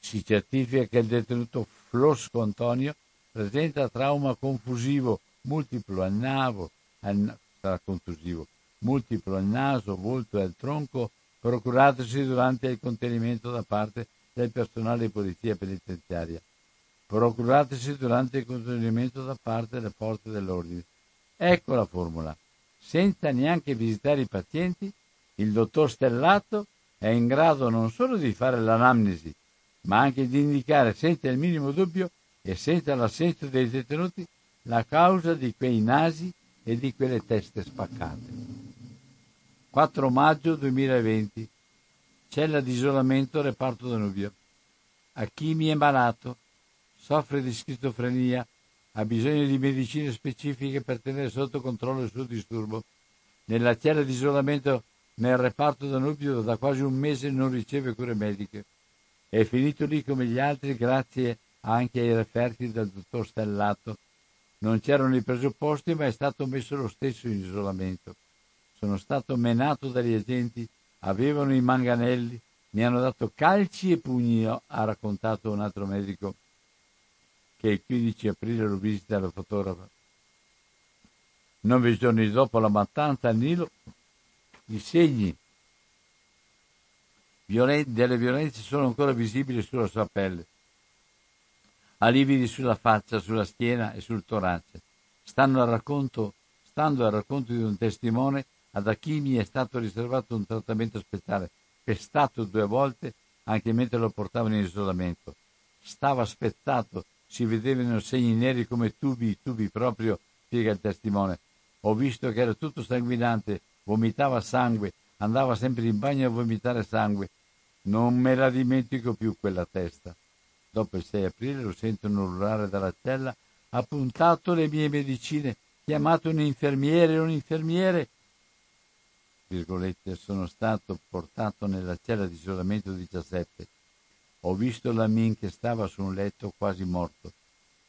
Si certifica che il detenuto Flosco Antonio presenta trauma confusivo multiplo al naso, al, contusivo, multiplo al naso, volto e al tronco, procuratosi durante il contenimento da parte del personale di polizia penitenziaria, procuratosi durante il contenimento da parte delle forze dell'ordine. Ecco la formula. Senza neanche visitare i pazienti, il dottor Stellato è in grado non solo di fare l'anamnesi, ma anche di indicare senza il minimo dubbio e senza l'assenso dei detenuti la causa di quei nasi e di quelle teste spaccate. 4 maggio 2020 Cella di isolamento reparto Danubio. Achimi è malato, soffre di schizofrenia, ha bisogno di medicine specifiche per tenere sotto controllo il suo disturbo. Nella cella di isolamento nel reparto Danubio da quasi un mese non riceve cure mediche. È finito lì come gli altri grazie anche ai referti del dottor Stellato. Non c'erano i presupposti, ma è stato messo lo stesso in isolamento. Sono stato menato dagli agenti, avevano i manganelli, mi hanno dato calci e pugni, ha raccontato un altro medico che il 15 aprile lo visita la fotografa. Nove giorni dopo la mattanza al Nilo, i segni delle violenze sono ancora visibili sulla sua pelle ha lividi sulla faccia, sulla schiena e sul torace. Al racconto, stando al racconto di un testimone, ad Hakimi è stato riservato un trattamento speciale, pestato due volte anche mentre lo portavano in isolamento. Stava spezzato, si vedevano segni neri come tubi, tubi proprio, spiega il testimone. Ho visto che era tutto sanguinante, vomitava sangue, andava sempre in bagno a vomitare sangue. Non me la dimentico più quella testa dopo il 6 aprile lo sentono urlare dalla cella, ha puntato le mie medicine, chiamato un infermiere, un infermiere. Virgolette, sono stato portato nella cella di isolamento 17. Ho visto la Min che stava su un letto quasi morto.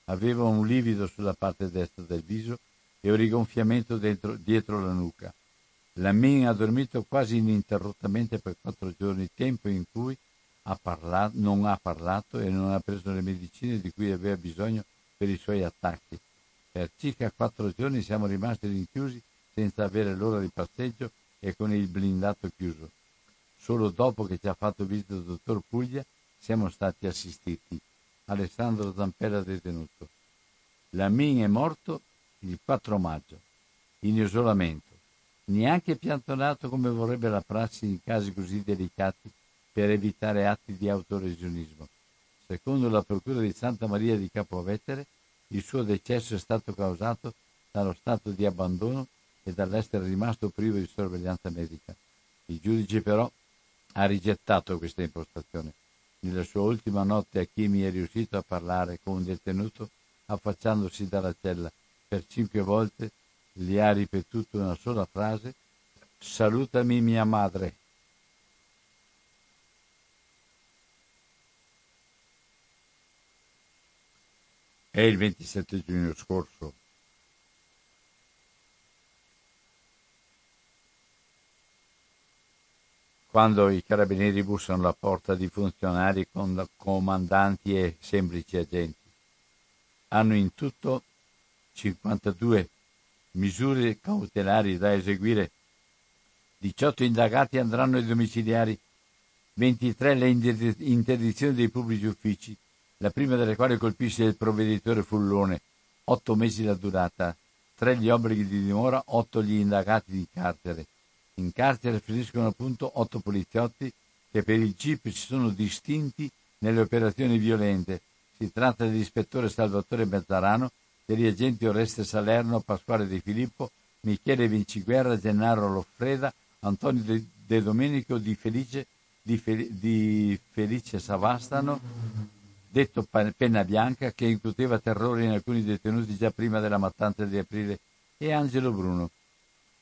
Aveva un livido sulla parte destra del viso e un rigonfiamento dentro, dietro la nuca. La Min ha dormito quasi ininterrottamente per quattro giorni, tempo in cui ha parlato, non ha parlato e non ha preso le medicine di cui aveva bisogno per i suoi attacchi. Per circa quattro giorni siamo rimasti rinchiusi senza avere l'ora di passeggio e con il blindato chiuso. Solo dopo che ci ha fatto visita il dottor Puglia siamo stati assistiti. Alessandro Zampella detenuto. Lamin è morto il 4 maggio, in isolamento, neanche piantonato come vorrebbe la prassi in casi così delicati per evitare atti di autolesionismo. Secondo la Procura di Santa Maria di Capovetere, il suo decesso è stato causato dallo stato di abbandono e dall'essere rimasto privo di sorveglianza medica. Il giudice però ha rigettato questa impostazione. Nella sua ultima notte Achimi è riuscito a parlare con un detenuto affacciandosi dalla cella. Per cinque volte gli ha ripetuto una sola frase Salutami mia madre. È il 27 giugno scorso. Quando i carabinieri bussano alla porta di funzionari con comandanti e semplici agenti. Hanno in tutto 52 misure cautelari da eseguire, 18 indagati andranno ai domiciliari, 23 le interdizioni dei pubblici uffici, la prima delle quali colpisce il provveditore Fullone, otto mesi la durata, tre gli obblighi di dimora, otto gli indagati di carcere. In carcere finiscono appunto otto poliziotti che per il GIP si sono distinti nelle operazioni violente. Si tratta dell'ispettore Salvatore Mezzarano, degli agenti Oreste Salerno, Pasquale De Filippo, Michele Vinciguerra, Gennaro Loffreda, Antonio De, Domenico, Di Felice, di, Fel- di Felice Savastano, detto penna bianca, che incuteva terrore in alcuni detenuti già prima della mattanza di aprile, e Angelo Bruno.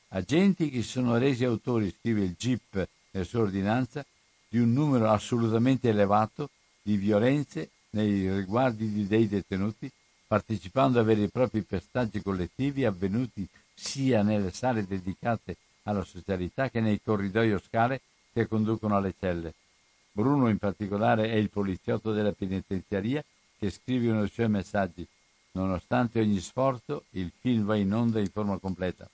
Agenti che si sono resi autori, scrive il GIP nella sua ordinanza, di un numero assolutamente elevato di violenze nei riguardi dei detenuti, partecipando a veri e propri pestaggi collettivi avvenuti sia nelle sale dedicate alla socialità che nei corridoi o scale che conducono alle celle. Bruno in particolare è il poliziotto della penitenziaria che scrive uno dei suoi messaggi. Nonostante ogni sforzo, il film va in onda in forma completa.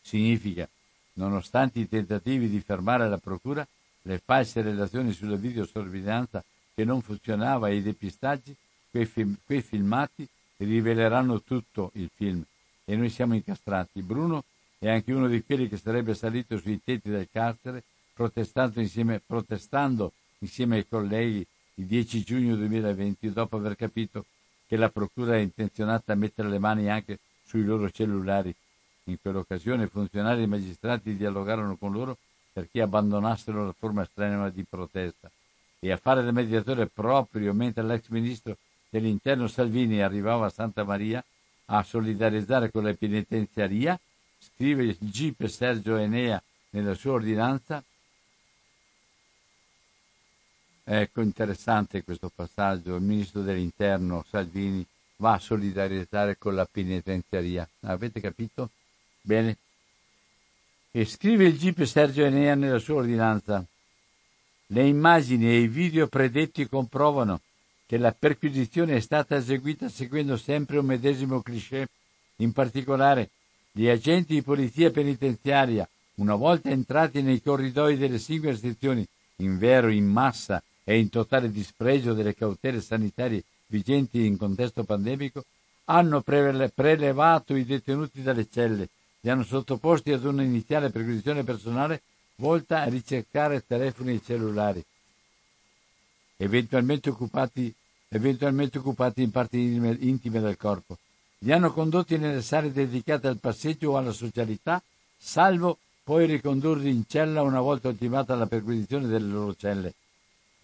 Significa, nonostante i tentativi di fermare la procura, le false relazioni sulla videosorveglianza che non funzionava e i depistaggi, quei, film, quei filmati riveleranno tutto il film e noi siamo incastrati. Bruno è anche uno di quelli che sarebbe salito sui tetti del carcere protestando insieme, protestando insieme ai colleghi il 10 giugno 2020 dopo aver capito che la procura è intenzionata a mettere le mani anche sui loro cellulari. In quell'occasione funzionari e magistrati dialogarono con loro perché abbandonassero la forma estranea di protesta e a fare da mediatore proprio mentre l'ex ministro dell'interno Salvini arrivava a Santa Maria a solidarizzare con la penitenziaria, scrive il GIP Sergio Enea nella sua ordinanza. Ecco interessante questo passaggio, il ministro dell'interno Salvini va a solidarizzare con la penitenziaria. Avete capito? Bene. E scrive il GIP Sergio Enea nella sua ordinanza. Le immagini e i video predetti comprovano che la perquisizione è stata eseguita seguendo sempre un medesimo cliché. In particolare, gli agenti di polizia penitenziaria, una volta entrati nei corridoi delle singole sezioni, in vero in massa e in totale dispregio delle cautele sanitarie vigenti in contesto pandemico, hanno prelevato i detenuti dalle celle, li hanno sottoposti ad un'iniziale perquisizione personale volta a ricercare telefoni e cellulari, eventualmente occupati eventualmente occupati in parti intime del corpo. Li hanno condotti nelle sale dedicate al passeggio o alla socialità, salvo poi ricondurli in cella una volta ultimata la perquisizione delle loro celle.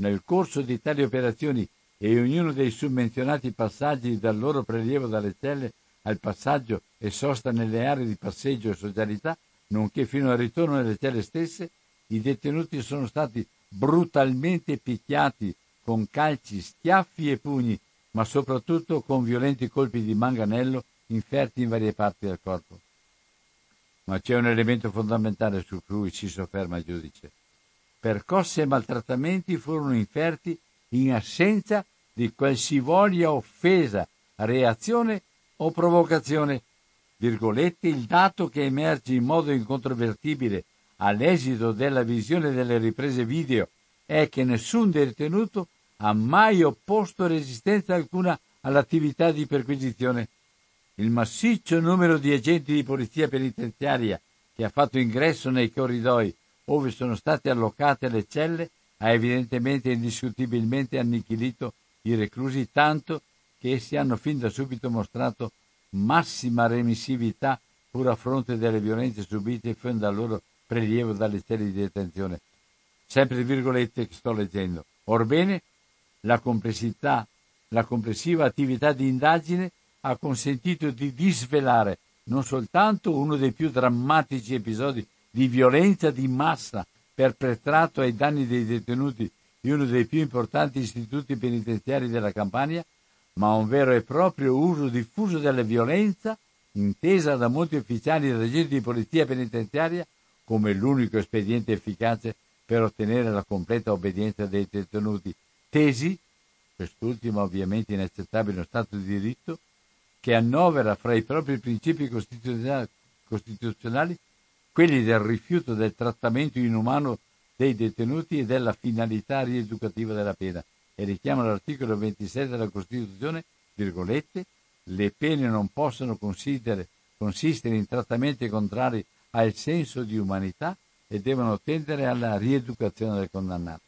Nel corso di tali operazioni e ognuno dei summenzionati passaggi dal loro prelievo dalle celle al passaggio e sosta nelle aree di passeggio e socialità, nonché fino al ritorno nelle celle stesse, i detenuti sono stati brutalmente picchiati con calci, schiaffi e pugni, ma soprattutto con violenti colpi di manganello inferti in varie parti del corpo. Ma c'è un elemento fondamentale su cui si sofferma il giudice. Percosse e maltrattamenti furono inferti in assenza di qualsivoglia offesa, reazione o provocazione. Virgolette, il dato che emerge in modo incontrovertibile all'esito della visione delle riprese video è che nessun detenuto ha mai opposto resistenza alcuna all'attività di perquisizione. Il massiccio numero di agenti di polizia penitenziaria che ha fatto ingresso nei corridoi dove sono state allocate le celle ha evidentemente e indiscutibilmente annichilito i reclusi tanto che essi hanno fin da subito mostrato massima remissività pur a fronte delle violenze subite fin dal loro prelievo dalle celle di detenzione. Sempre virgolette che sto leggendo. Orbene, la complessità, la complessiva attività di indagine ha consentito di disvelare non soltanto uno dei più drammatici episodi di violenza di massa perpetrato ai danni dei detenuti in uno dei più importanti istituti penitenziari della Campania, ma un vero e proprio uso diffuso della violenza, intesa da molti ufficiali ed agenti di polizia penitenziaria come l'unico espediente efficace per ottenere la completa obbedienza dei detenuti tesi, quest'ultima ovviamente inaccettabile in uno Stato di diritto, che annovera fra i propri principi costituzionali quelli del rifiuto del trattamento inumano dei detenuti e della finalità rieducativa della pena e richiama l'articolo 26 della Costituzione, virgolette, le pene non possono consistere in trattamenti contrari al senso di umanità e devono tendere alla rieducazione del condannato.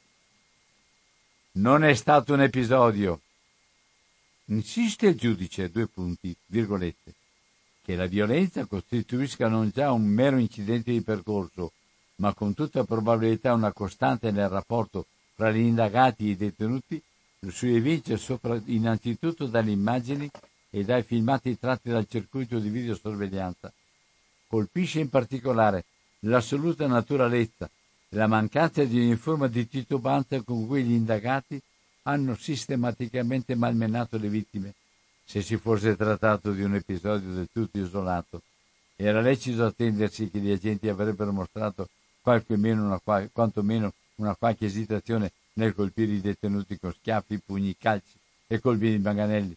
Non è stato un episodio. Insiste il giudice, due punti, virgolette, che la violenza costituisca non già un mero incidente di percorso, ma con tutta probabilità una costante nel rapporto fra gli indagati e i detenuti, si evince innanzitutto dalle immagini e dai filmati tratti dal circuito di videosorveglianza. Colpisce in particolare l'assoluta naturalezza e la mancanza di ogni forma di titubanza con cui gli indagati hanno sistematicamente malmenato le vittime. Se si fosse trattato di un episodio del tutto isolato, era lecito attendersi che gli agenti avrebbero mostrato meno una, quantomeno una qualche esitazione nel colpire i detenuti con schiaffi, pugni, calci e colpi di manganelli,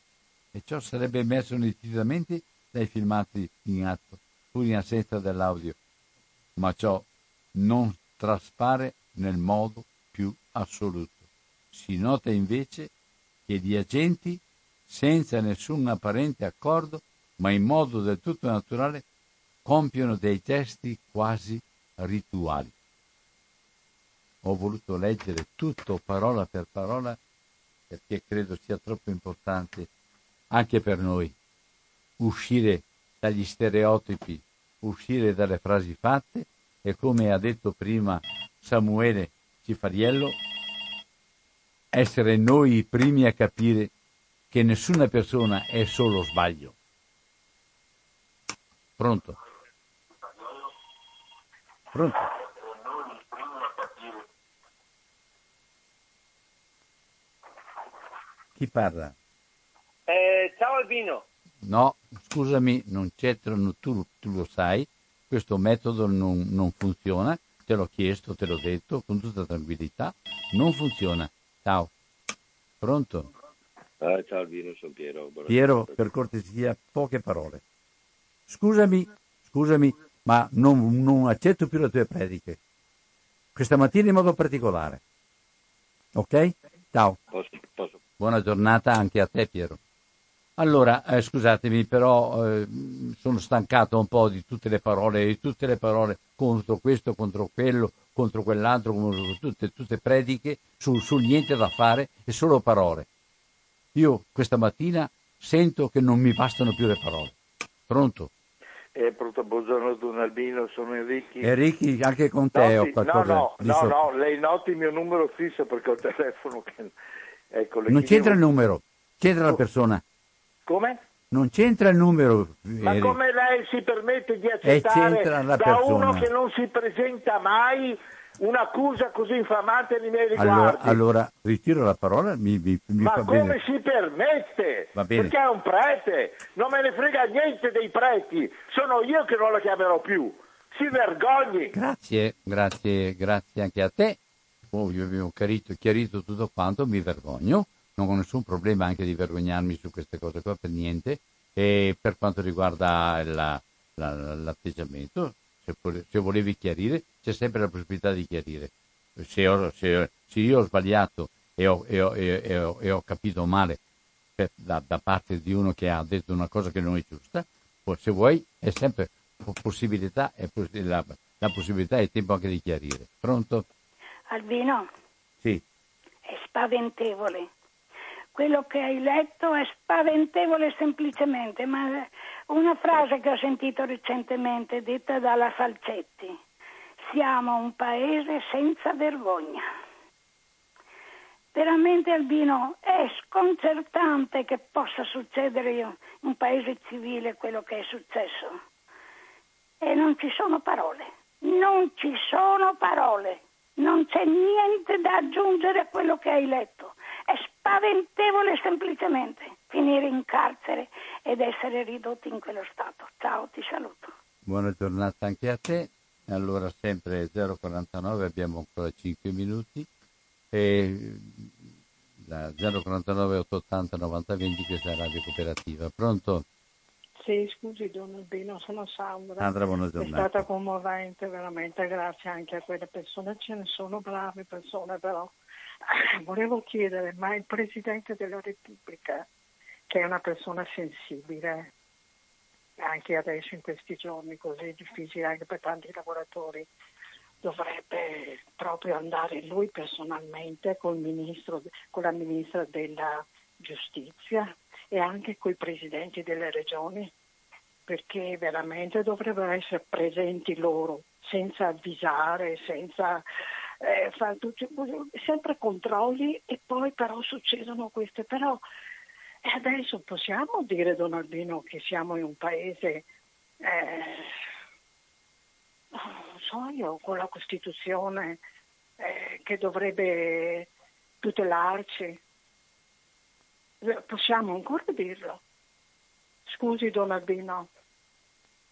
e ciò sarebbe emerso nitidamente dai filmati in atto, pur in assenza dell'audio. Ma ciò non traspare nel modo più assoluto. Si nota invece che gli agenti, senza nessun apparente accordo, ma in modo del tutto naturale, compiono dei gesti quasi rituali. Ho voluto leggere tutto parola per parola perché credo sia troppo importante anche per noi uscire dagli stereotipi, uscire dalle frasi fatte e come ha detto prima Samuele Cifariello, essere noi i primi a capire che nessuna persona è solo sbaglio. Pronto? Pronto? Chi parla? Eh, ciao Albino. No, scusami, non c'è, tu, tu lo sai, questo metodo non, non, funziona, te l'ho chiesto, te l'ho detto con tutta tranquillità, non funziona. Ciao. Pronto? Ah, ciao Albino, sono Piero. Piero, per cortesia, poche parole. Scusami, scusami, ma non, non accetto più le tue prediche. Questa mattina in modo particolare. Ok? Ciao. Posso, posso. Buona giornata anche a te Piero. Allora, eh, scusatemi, però eh, sono stancato un po' di tutte le parole, di tutte le parole contro questo, contro quello, contro quell'altro, contro tutte, tutte prediche sul, sul niente da fare e solo parole. Io questa mattina sento che non mi bastano più le parole. Pronto? Eh, pronto, buongiorno Don Albino, sono Enrico. Enrico, anche con te no, ho qualcosa No, no, no, no, lei noti il mio numero fisso perché ho il telefono che... Ecco, non c'entra il numero, c'entra la persona. Come? Non c'entra il numero. Ma come lei si permette di accettare da persona. uno che non si presenta mai un'accusa così infamante nei miei riguardi. Allora, allora ritiro la parola. Mi, mi, mi Ma come bene. si permette? Perché è un prete, non me ne frega niente dei preti, sono io che non lo chiamerò più. Si vergogni. Grazie, grazie, grazie anche a te. Oh, io avevo chiarito, chiarito tutto quanto, mi vergogno. Non ho nessun problema anche di vergognarmi su queste cose qua per niente. E per quanto riguarda la, la, l'atteggiamento, se, se, volevi chiarire, c'è sempre la possibilità di chiarire. Se, ho, se, se io ho sbagliato e ho, e ho, e ho, e ho capito male per, da, da, parte di uno che ha detto una cosa che non è giusta, se vuoi è sempre possibilità, è, la, la possibilità e il tempo anche di chiarire. Pronto? Albino? Sì. È spaventevole. Quello che hai letto è spaventevole semplicemente, ma una frase che ho sentito recentemente detta dalla Falcetti. Siamo un paese senza vergogna. Veramente Albino è sconcertante che possa succedere in un paese civile quello che è successo. E non ci sono parole, non ci sono parole, non c'è niente da aggiungere a quello che hai letto. È spaventevole semplicemente finire in carcere ed essere ridotti in quello stato. Ciao, ti saluto. Buona giornata anche a te. Allora sempre 049, abbiamo ancora 5 minuti. E la 049 880 9020 questa è Radio Cooperativa. Pronto? Sì, scusi Don Albino, sono Sandra. Sandra, buona giornata. È stata commovente, veramente, grazie anche a quelle persone. Ce ne sono brave persone, però volevo chiedere, ma il Presidente della Repubblica, che è una persona sensibile, anche adesso in questi giorni così difficili anche per tanti lavoratori, dovrebbe proprio andare lui personalmente ministro, con la Ministra della Giustizia e anche con i presidenti delle regioni, perché veramente dovrebbero essere presenti loro, senza avvisare, senza eh, fa tutti, sempre controlli e poi però succedono queste. Però adesso possiamo dire, Don Albino, che siamo in un paese, eh, non so io, con la Costituzione eh, che dovrebbe tutelarci. Possiamo ancora dirlo. Scusi, Don Albino.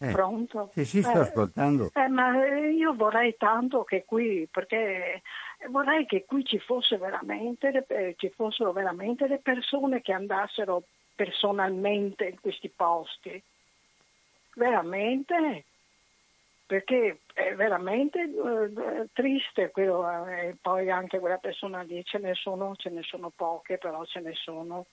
Eh, Pronto? Sì, sì, sto Eh, ascoltando. eh, ma io vorrei tanto che qui, perché vorrei che qui ci, fosse veramente, eh, ci fossero veramente le persone che andassero personalmente in questi posti. Veramente, perché è veramente eh, triste quello, eh, poi anche quella persona lì ce ne sono, ce ne sono poche, però ce ne sono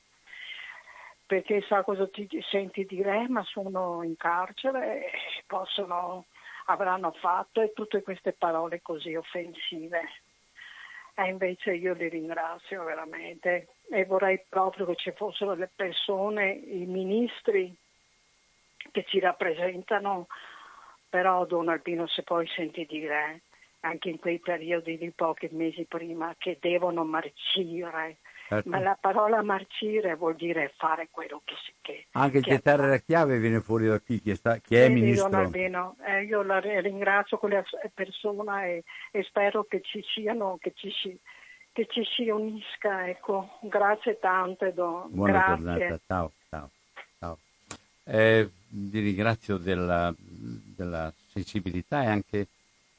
perché sa cosa ti ti senti dire, "Eh, ma sono in carcere e possono, avranno fatto e tutte queste parole così offensive. E invece io li ringrazio veramente e vorrei proprio che ci fossero le persone, i ministri che ci rappresentano, però Don Albino se poi senti dire anche in quei periodi di pochi mesi prima che devono marcire, Certo. ma la parola marcire vuol dire fare quello che si che, Anche che gettare la chiave viene fuori da qui, chi, sta, chi è Vedi, ministro. Albino, eh, io la ri- ringrazio quella persona e, e spero che ci siano, che ci si, che ci si unisca, ecco. Grazie tante, Don. Buona Grazie. giornata, ciao, ciao, ciao. Eh, vi ringrazio della, della sensibilità e anche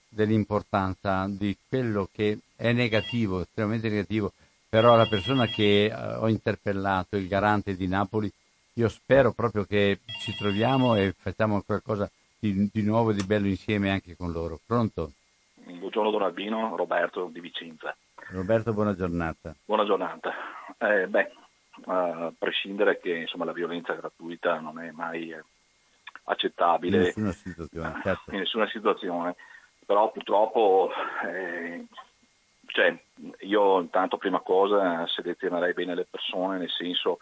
dell'importanza di quello che è negativo, estremamente negativo, però la persona che eh, ho interpellato, il garante di Napoli, io spero proprio che ci troviamo e facciamo qualcosa di, di nuovo e di bello insieme anche con loro. Pronto? Buongiorno Don Albino, Roberto di Vicenza. Roberto, buona giornata. Buona giornata. Eh, beh, a prescindere che insomma, la violenza gratuita non è mai eh, In accettabile nessuna situazione, certo. in nessuna situazione, però purtroppo eh, cioè, io intanto prima cosa selezionerei bene le persone, nel senso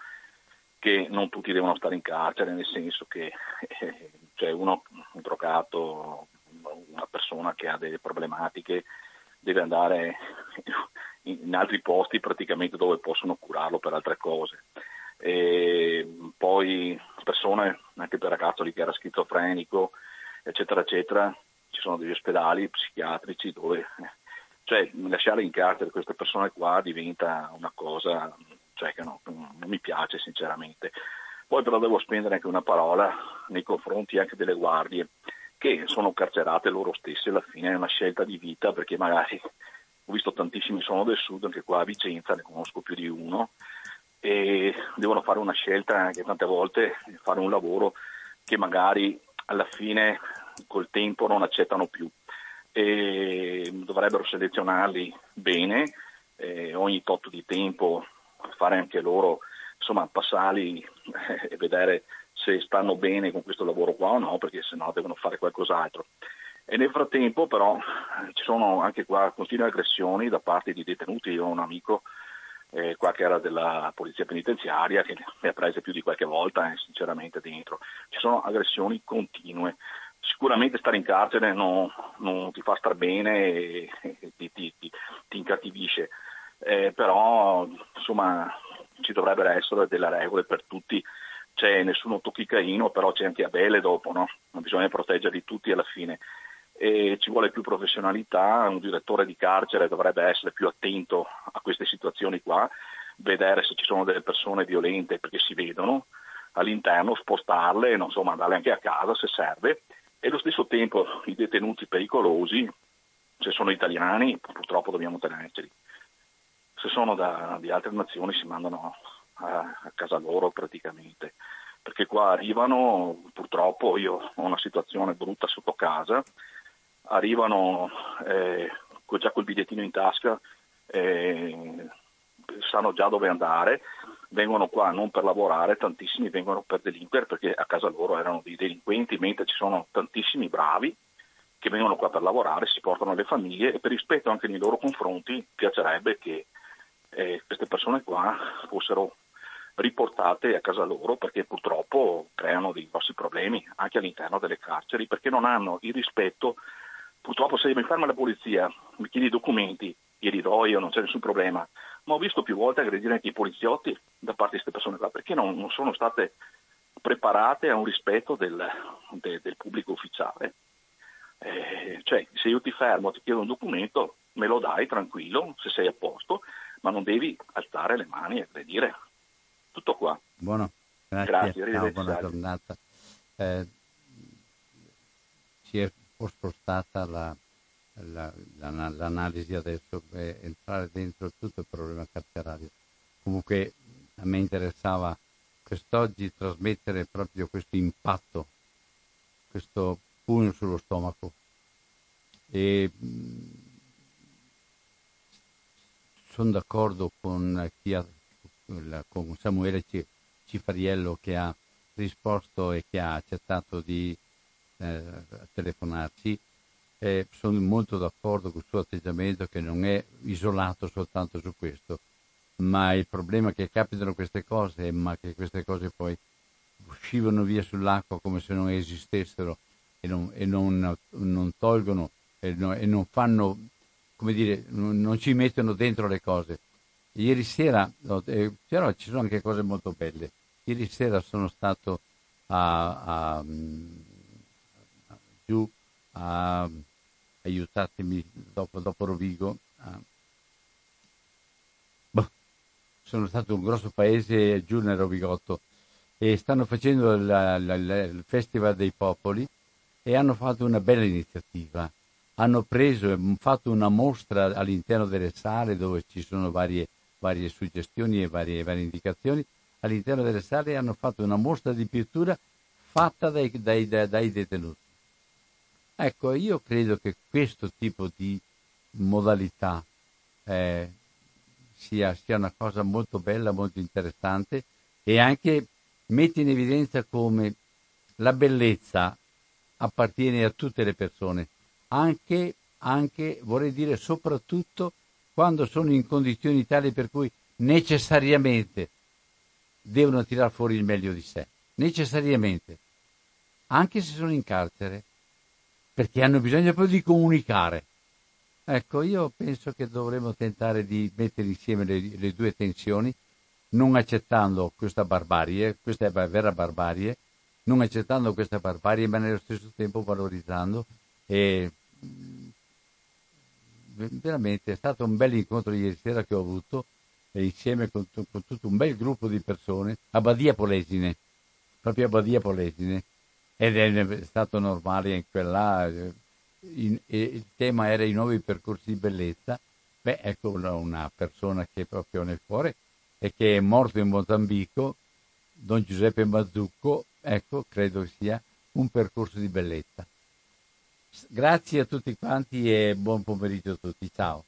che non tutti devono stare in carcere, nel senso che eh, cioè uno un drogato, una persona che ha delle problematiche deve andare in altri posti praticamente dove possono curarlo per altre cose. E poi persone, anche per ragazzo lì che era schizofrenico, eccetera, eccetera, ci sono degli ospedali psichiatrici dove cioè lasciare in carcere queste persone qua diventa una cosa cioè, che no, non mi piace sinceramente. Poi però devo spendere anche una parola nei confronti anche delle guardie che sono carcerate loro stesse, alla fine è una scelta di vita perché magari ho visto tantissimi sono del sud, anche qua a Vicenza ne conosco più di uno e devono fare una scelta anche tante volte fare un lavoro che magari alla fine col tempo non accettano più e dovrebbero selezionarli bene eh, ogni tot di tempo fare anche loro insomma passarli eh, e vedere se stanno bene con questo lavoro qua o no perché sennò devono fare qualcos'altro. E nel frattempo però ci sono anche qua continue aggressioni da parte di detenuti. Io ho un amico eh, qua che era della polizia penitenziaria che mi ha preso più di qualche volta eh, sinceramente dentro. Ci sono aggressioni continue sicuramente stare in carcere non, non ti fa star bene e, e ti, ti, ti, ti incattivisce. Eh, però insomma ci dovrebbero essere delle regole per tutti. C'è nessuno tocchi Caino però c'è anche Abele dopo no? bisogna proteggerli tutti alla fine. E ci vuole più professionalità, un direttore di carcere dovrebbe essere più attento a queste situazioni qua, vedere se ci sono delle persone violente perché si vedono all'interno, spostarle, non so, mandarle anche a casa se serve e allo stesso tempo i detenuti pericolosi, se sono italiani purtroppo dobbiamo tenerceli, se sono da, di altre nazioni si mandano a, a casa loro praticamente. Perché qua arrivano, purtroppo io ho una situazione brutta sotto casa, arrivano eh, già col bigliettino in tasca, eh, sanno già dove andare, vengono qua non per lavorare, tantissimi vengono per delinquere perché a casa loro erano dei delinquenti, mentre ci sono tantissimi bravi che vengono qua per lavorare, si portano le famiglie e per rispetto anche nei loro confronti piacerebbe che eh, queste persone qua fossero riportate a casa loro perché purtroppo creano dei grossi problemi anche all'interno delle carceri perché non hanno il rispetto Purtroppo se mi ferma la polizia, mi chiedi i documenti, glieli do io, non c'è nessun problema. Ma ho visto più volte aggredire anche i poliziotti da parte di queste persone qua, perché non, non sono state preparate a un rispetto del, de, del pubblico ufficiale. Eh, cioè, se io ti fermo, ti chiedo un documento, me lo dai tranquillo, se sei a posto, ma non devi alzare le mani e aggredire. Tutto qua. Buono, grazie. Grazie, Ciao, buona giornata. Eh, si è spostata la, la, la, l'analisi adesso per entrare dentro tutto il problema carcerario. Comunque a me interessava quest'oggi trasmettere proprio questo impatto, questo pugno sullo stomaco. E sono d'accordo con, ha, con Samuele Cifariello che ha risposto e che ha accettato di eh, telefonarci. Eh, sono molto d'accordo con il suo atteggiamento che non è isolato soltanto su questo, ma il problema è che capitano queste cose, ma che queste cose poi uscivano via sull'acqua come se non esistessero e non, e non, non tolgono e non, e non, fanno, come dire, non, ci mettono dentro le cose. Ieri sera, eh, però ci sono anche cose molto belle. Ieri sera sono stato a, a, a giù a, aiutatemi dopo, dopo Rovigo. A, boh, sono stato un grosso paese giù nel Rovigotto e stanno facendo la, la, la, il Festival dei Popoli e hanno fatto una bella iniziativa. Hanno preso e fatto una mostra all'interno delle sale dove ci sono varie, varie suggestioni e varie, varie, indicazioni. All'interno delle sale hanno fatto una mostra di pittura fatta dai, dai, dai, dai detenuti. Ecco, io credo che questo tipo di modalità eh, sia, sia, una cosa molto bella, molto interessante e anche mette in evidenza come la bellezza appartiene a tutte le persone, anche, anche vorrei dire soprattutto quando sono in condizioni tali per cui necessariamente devono tirare fuori il meglio di sé, necessariamente, anche se sono in carcere, perché hanno bisogno proprio di comunicare. Ecco, io penso che dovremmo tentare di mettere insieme le, le due tensioni, non accettando questa barbarie, questa è vera barbarie, non accettando questa barbarie, ma nello stesso tempo valorizzando. E veramente è stato un bel incontro ieri sera che ho avuto insieme con, con, tutto un bel gruppo di persone a Badia Polesine, proprio a Badia Polesine ed è stato normale in quella in, il tema era i nuovi percorsi di bellezza. Beh ecco una persona che è proprio nel cuore e che è morto in Mozambico Don Giuseppe Mazzucco ecco credo sia un percorso di bellezza. Grazie a tutti quanti e buon pomeriggio a tutti. Ciao